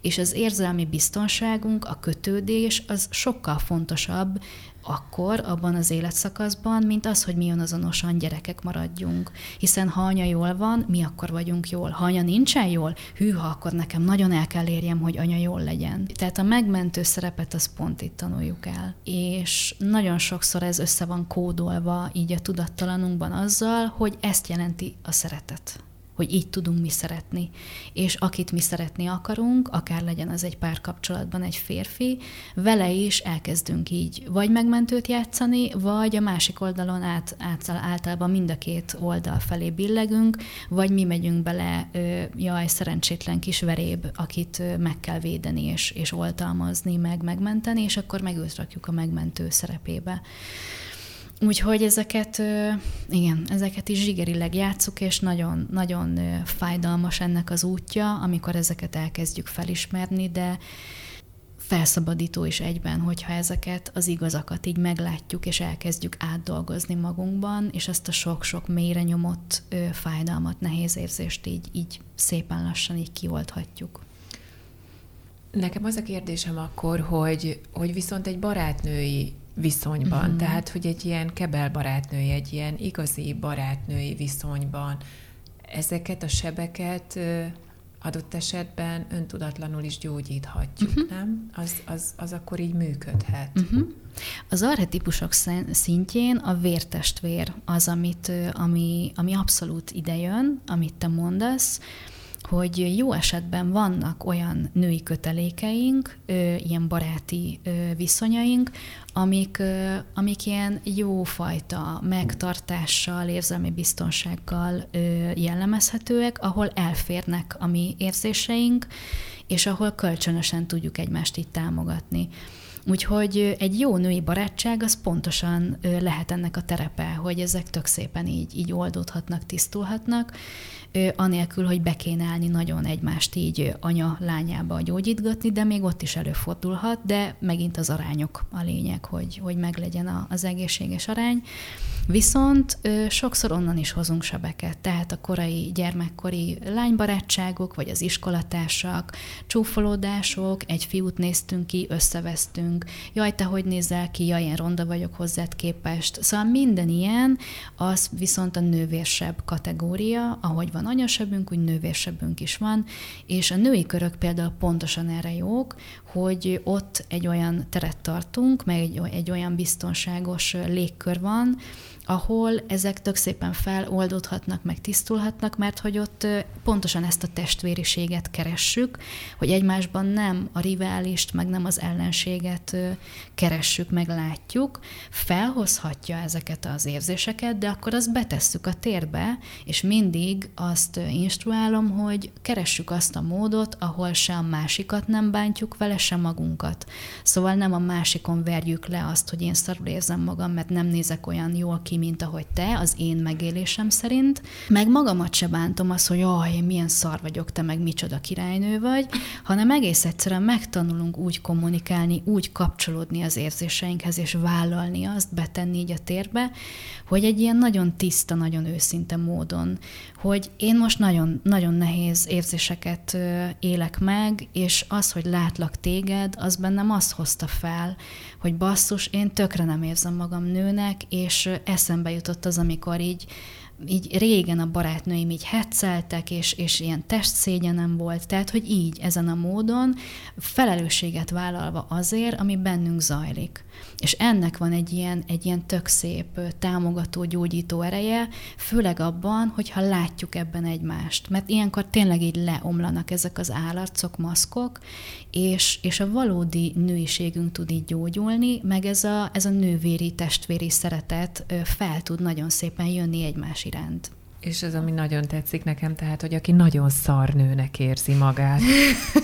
és az érzelmi biztonságunk, a kötődés az sokkal fontosabb, akkor, abban az életszakaszban, mint az, hogy mi azonosan gyerekek maradjunk. Hiszen ha anya jól van, mi akkor vagyunk jól. Ha anya nincsen jól, hűha, akkor nekem nagyon el kell érjem, hogy anya jól legyen. Tehát a megmentő szerepet az pont itt tanuljuk el. És nagyon sokszor ez össze van kódolva így a tudattalanunkban azzal, hogy ezt jelenti a szeretet hogy így tudunk mi szeretni. És akit mi szeretni akarunk, akár legyen az egy párkapcsolatban egy férfi, vele is elkezdünk így vagy megmentőt játszani, vagy a másik oldalon át, át általában mind a két oldal felé billegünk, vagy mi megyünk bele, jaj, szerencsétlen kis veréb, akit meg kell védeni és, és oltalmazni, meg megmenteni, és akkor megőt rakjuk a megmentő szerepébe. Úgyhogy ezeket, igen, ezeket is zsigerileg játszuk, és nagyon, nagyon fájdalmas ennek az útja, amikor ezeket elkezdjük felismerni, de felszabadító is egyben, hogyha ezeket az igazakat így meglátjuk, és elkezdjük átdolgozni magunkban, és ezt a sok-sok mélyre nyomott fájdalmat, nehéz érzést így, így szépen lassan így kioldhatjuk. Nekem az a kérdésem akkor, hogy, hogy viszont egy barátnői viszonyban. Uh-huh. Tehát, hogy egy ilyen kebel barátnői, egy ilyen igazi barátnői viszonyban ezeket a sebeket adott esetben öntudatlanul is gyógyíthatjuk, uh-huh. nem? Az, az, az akkor így működhet. Uh-huh. Az arhetipusok szintjén a vértestvér az, amit, ami, ami abszolút idejön, amit te mondasz, hogy jó esetben vannak olyan női kötelékeink, ilyen baráti viszonyaink, amik, amik ilyen jófajta megtartással, érzelmi biztonsággal jellemezhetőek, ahol elférnek a mi érzéseink, és ahol kölcsönösen tudjuk egymást így támogatni. Úgyhogy egy jó női barátság az pontosan lehet ennek a terepe, hogy ezek tök szépen így, így oldódhatnak, tisztulhatnak, anélkül, hogy be kéne állni nagyon egymást így anya lányába gyógyítgatni, de még ott is előfordulhat, de megint az arányok a lényeg, hogy, hogy meglegyen az egészséges arány. Viszont sokszor onnan is hozunk sebeket, tehát a korai gyermekkori lánybarátságok, vagy az iskolatársak, csúfolódások, egy fiút néztünk ki, összevesztünk, jaj, te hogy nézel ki, jaj, én ronda vagyok hozzád képest. Szóval minden ilyen, az viszont a nővérsebb kategória, ahogy van anyasebünk, úgy nővérsebünk is van, és a női körök például pontosan erre jók, hogy ott egy olyan teret tartunk, meg egy, egy olyan biztonságos légkör van, ahol ezek tök szépen feloldódhatnak, meg tisztulhatnak, mert hogy ott pontosan ezt a testvériséget keressük, hogy egymásban nem a riválist, meg nem az ellenséget keressük, meg látjuk, felhozhatja ezeket az érzéseket, de akkor azt betesszük a térbe, és mindig azt instruálom, hogy keressük azt a módot, ahol se a másikat nem bántjuk vele, se magunkat. Szóval nem a másikon verjük le azt, hogy én szarul érzem magam, mert nem nézek olyan jól ki, mint ahogy te, az én megélésem szerint, meg magamat se bántom az, hogy jaj, én milyen szar vagyok, te meg micsoda királynő vagy, hanem egész egyszerűen megtanulunk úgy kommunikálni, úgy kapcsolódni az érzéseinkhez, és vállalni azt, betenni így a térbe, hogy egy ilyen nagyon tiszta, nagyon őszinte módon, hogy én most nagyon, nagyon nehéz érzéseket élek meg, és az, hogy látlak téged, az bennem azt hozta fel, hogy basszus, én tökre nem érzem magam nőnek, és eszembe jutott az, amikor így így régen a barátnőim így hetszeltek, és, és ilyen testszégyenem volt, tehát, hogy így, ezen a módon felelősséget vállalva azért, ami bennünk zajlik. És ennek van egy ilyen, egy ilyen tök szép támogató, gyógyító ereje, főleg abban, hogyha látjuk ebben egymást. Mert ilyenkor tényleg így leomlanak ezek az állarcok, maszkok, és, és a valódi nőiségünk tud így gyógyulni, meg ez a, ez a nővéri, testvéri szeretet fel tud nagyon szépen jönni egymás iránt. És ez, ami nagyon tetszik nekem, tehát, hogy aki nagyon szarnőnek érzi magát,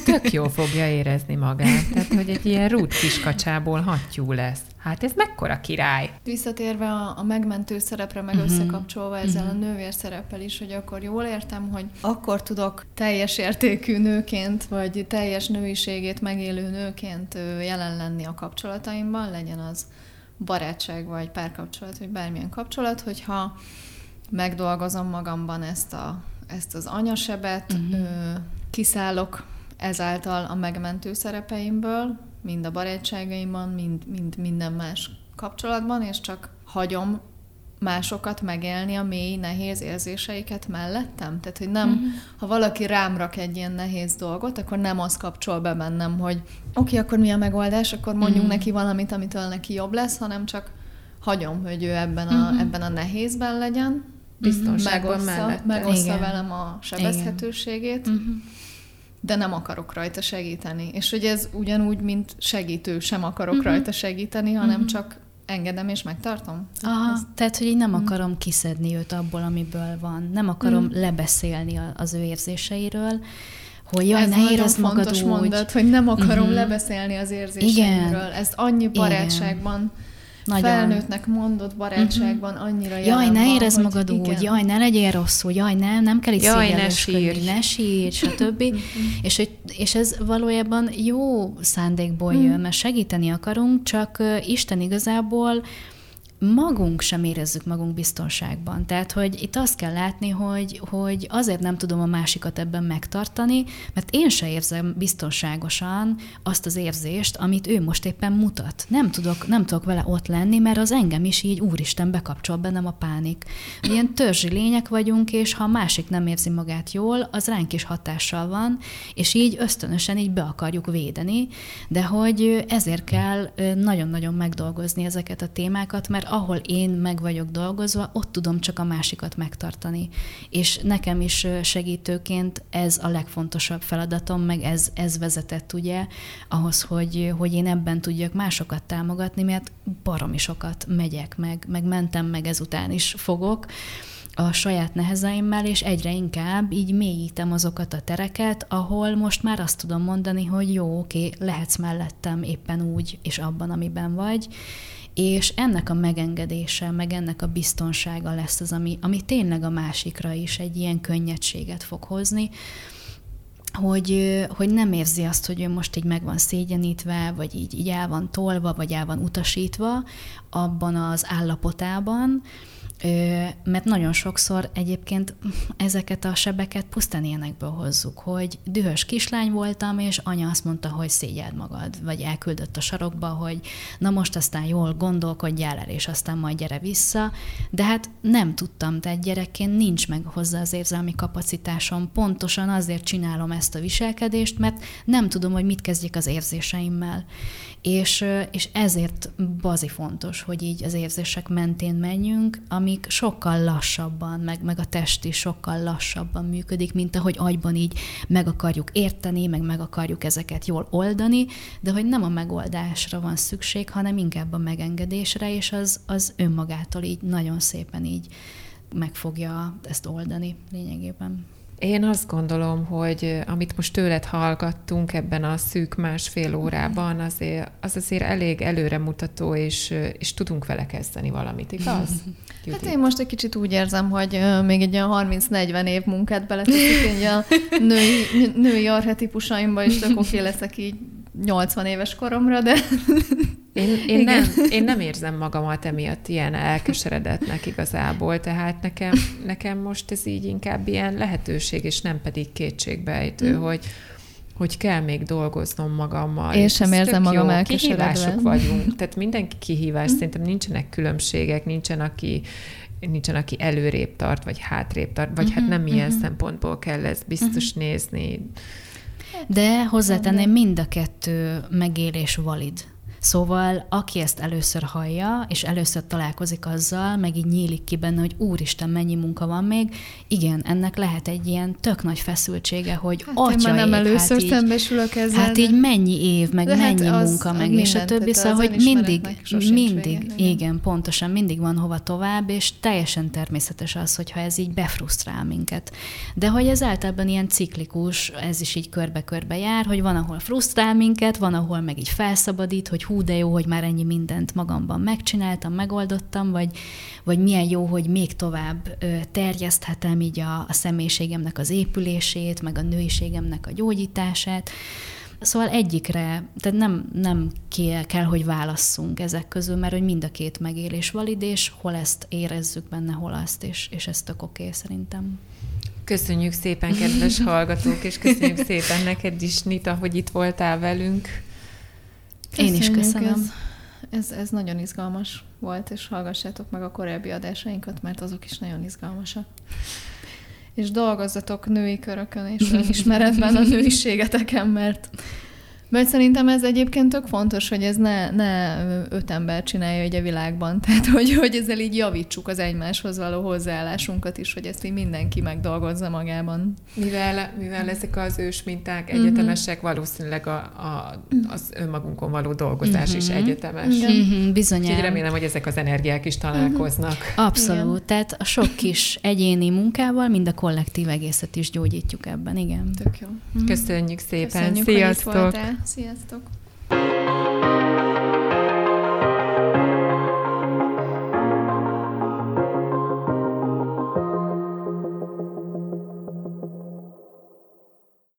tök jól fogja érezni magát. Tehát, hogy egy ilyen rút kiskacsából hattyú lesz. Hát ez mekkora király! Visszatérve a, a megmentő szerepre, meg uh-huh. összekapcsolva ezzel uh-huh. a nővér szereppel is, hogy akkor jól értem, hogy akkor tudok teljes értékű nőként, vagy teljes nőiségét megélő nőként jelen lenni a kapcsolataimban, legyen az barátság, vagy párkapcsolat, vagy bármilyen kapcsolat, hogyha megdolgozom magamban ezt, a, ezt az anyasebet, uh-huh. ö, kiszállok ezáltal a megmentő szerepeimből, mind a barátságaimban, mind, mind minden más kapcsolatban, és csak hagyom másokat megélni a mély, nehéz érzéseiket mellettem. Tehát, hogy nem, uh-huh. ha valaki rám rak egy ilyen nehéz dolgot, akkor nem az kapcsol be bennem, hogy oké, okay, akkor mi a megoldás, akkor mondjunk uh-huh. neki valamit, amitől neki jobb lesz, hanem csak hagyom, hogy ő ebben a, uh-huh. ebben a nehézben legyen, biztonságban megossza, megossza velem a sebezhetőségét, uh-huh. de nem akarok rajta segíteni. És hogy ez ugyanúgy, mint segítő, sem akarok uh-huh. rajta segíteni, hanem uh-huh. csak engedem és megtartom. Aha, ez... tehát, hogy én nem akarom kiszedni őt abból, amiből van. Nem akarom uh-huh. lebeszélni az ő érzéseiről, hogy jaj, ez ne érezd magad úgy. mondat, hogy nem akarom uh-huh. lebeszélni az érzéseimről. Igen. Ez annyi barátságban Igen nagyon. felnőttnek mondott barátságban uh-huh. annyira Jaj, ne érezd magad igen. úgy, jaj, ne legyél rosszul, jaj, ne, nem kell itt jaj, ne sírj, ne sírj, stb. uh-huh. és, és ez valójában jó szándékból jön, mert segíteni akarunk, csak Isten igazából magunk sem érezzük magunk biztonságban. Tehát, hogy itt azt kell látni, hogy, hogy azért nem tudom a másikat ebben megtartani, mert én se érzem biztonságosan azt az érzést, amit ő most éppen mutat. Nem tudok, nem tudok vele ott lenni, mert az engem is így úristen bekapcsol bennem a pánik. Ilyen törzsi lények vagyunk, és ha a másik nem érzi magát jól, az ránk is hatással van, és így ösztönösen így be akarjuk védeni, de hogy ezért kell nagyon-nagyon megdolgozni ezeket a témákat, mert ahol én meg vagyok dolgozva, ott tudom csak a másikat megtartani. És nekem is segítőként ez a legfontosabb feladatom, meg ez, ez vezetett ugye ahhoz, hogy, hogy én ebben tudjak másokat támogatni, mert baromi sokat megyek, meg, meg mentem, meg ezután is fogok a saját nehezeimmel, és egyre inkább így mélyítem azokat a tereket, ahol most már azt tudom mondani, hogy jó, oké, lehetsz mellettem éppen úgy, és abban, amiben vagy, és ennek a megengedése, meg ennek a biztonsága lesz az, ami, ami tényleg a másikra is egy ilyen könnyedséget fog hozni, hogy, hogy nem érzi azt, hogy ő most így meg van szégyenítve, vagy így, így el van tolva, vagy el van utasítva abban az állapotában, mert nagyon sokszor egyébként ezeket a sebeket pusztán ilyenekből hozzuk, hogy dühös kislány voltam, és anya azt mondta, hogy szégyeld magad, vagy elküldött a sarokba, hogy na most aztán jól gondolkodjál el, és aztán majd gyere vissza, de hát nem tudtam, tehát gyerekként nincs meg hozzá az érzelmi kapacitásom, pontosan azért csinálom ezt a viselkedést, mert nem tudom, hogy mit kezdjek az érzéseimmel. És, és ezért bazi fontos, hogy így az érzések mentén menjünk, amik sokkal lassabban, meg, meg a test is sokkal lassabban működik, mint ahogy agyban így meg akarjuk érteni, meg meg akarjuk ezeket jól oldani, de hogy nem a megoldásra van szükség, hanem inkább a megengedésre, és az, az önmagától így nagyon szépen így meg fogja ezt oldani lényegében. Én azt gondolom, hogy amit most tőled hallgattunk ebben a szűk másfél órában, azért, az azért elég előremutató, és, és tudunk vele kezdeni valamit, igaz? Hát én most egy kicsit úgy érzem, hogy még egy olyan 30-40 év munkát beleteszik így a női, női arhetipusaimba, és tök oké leszek így 80 éves koromra, de én, én, nem, én nem érzem magamat emiatt ilyen elkeseredetnek igazából, tehát nekem, nekem most ez így inkább ilyen lehetőség, és nem pedig kétségbejtő, mm. hogy, hogy kell még dolgoznom magammal. Én sem érzem magam elkeseredve. Kihívások vagyunk, tehát mindenki kihívás, mm. szerintem nincsenek különbségek, nincsen aki nincsen, aki előrébb tart, vagy hátrébb tart, vagy mm-hmm, hát nem ilyen mm-hmm. szempontból kell ezt biztos mm-hmm. nézni. De hozzátenném, mind a kettő megélés valid. Szóval aki ezt először hallja, és először találkozik azzal, meg így nyílik ki benne, hogy úristen, mennyi munka van még, igen, ennek lehet egy ilyen tök nagy feszültsége, hogy hát atya én nem hát először hát szembesülök ezzel. Hát így mennyi év, meg de mennyi munka, meg és a többi, szóval, hogy mindig, mindig, vége, igen. igen, pontosan, mindig van hova tovább, és teljesen természetes az, hogyha ez így befrusztrál minket. De hogy ez általában ilyen ciklikus, ez is így körbe-körbe jár, hogy van, ahol frusztrál minket, van, ahol meg így felszabadít, hogy hú, de jó, hogy már ennyi mindent magamban megcsináltam, megoldottam, vagy, vagy milyen jó, hogy még tovább terjeszthetem így a, a személyiségemnek az épülését, meg a nőiségemnek a gyógyítását. Szóval egyikre, tehát nem, nem kell, hogy válasszunk ezek közül, mert hogy mind a két megélés valid, és hol ezt érezzük benne, hol azt, és, és ez tök oké okay, szerintem. Köszönjük szépen, kedves hallgatók, és köszönjük szépen neked is, Nita, hogy itt voltál velünk. Én is köszönöm. Ez, ez, ez nagyon izgalmas volt, és hallgassátok meg a korábbi adásainkat, mert azok is nagyon izgalmasak. És dolgozzatok női körökön és önismeretben a nőiségeteken, mert mert szerintem ez egyébként tök fontos, hogy ez ne, ne öt ember csinálja egy a világban. Tehát, hogy, hogy ezzel így javítsuk az egymáshoz való hozzáállásunkat is, hogy ezt így mindenki megdolgozza magában. Mivel, mivel ezek az ős minták mhm. egyetemesek, uh-huh. valószínűleg a, a, az önmagunkon való dolgozás uh-huh. is mhm. egyetemes. Uh-huh. Bizonyára. Úgyhogy remélem, hogy ezek az energiák is találkoznak. Uh-huh. Abszolút. Igen. Tehát a sok kis egyéni munkával mind a kollektív egészet is gyógyítjuk ebben. Igen. Tök jó. Uh-huh. Köszönjük szépen. Köszönjük, Sziasztok! Sziasztok!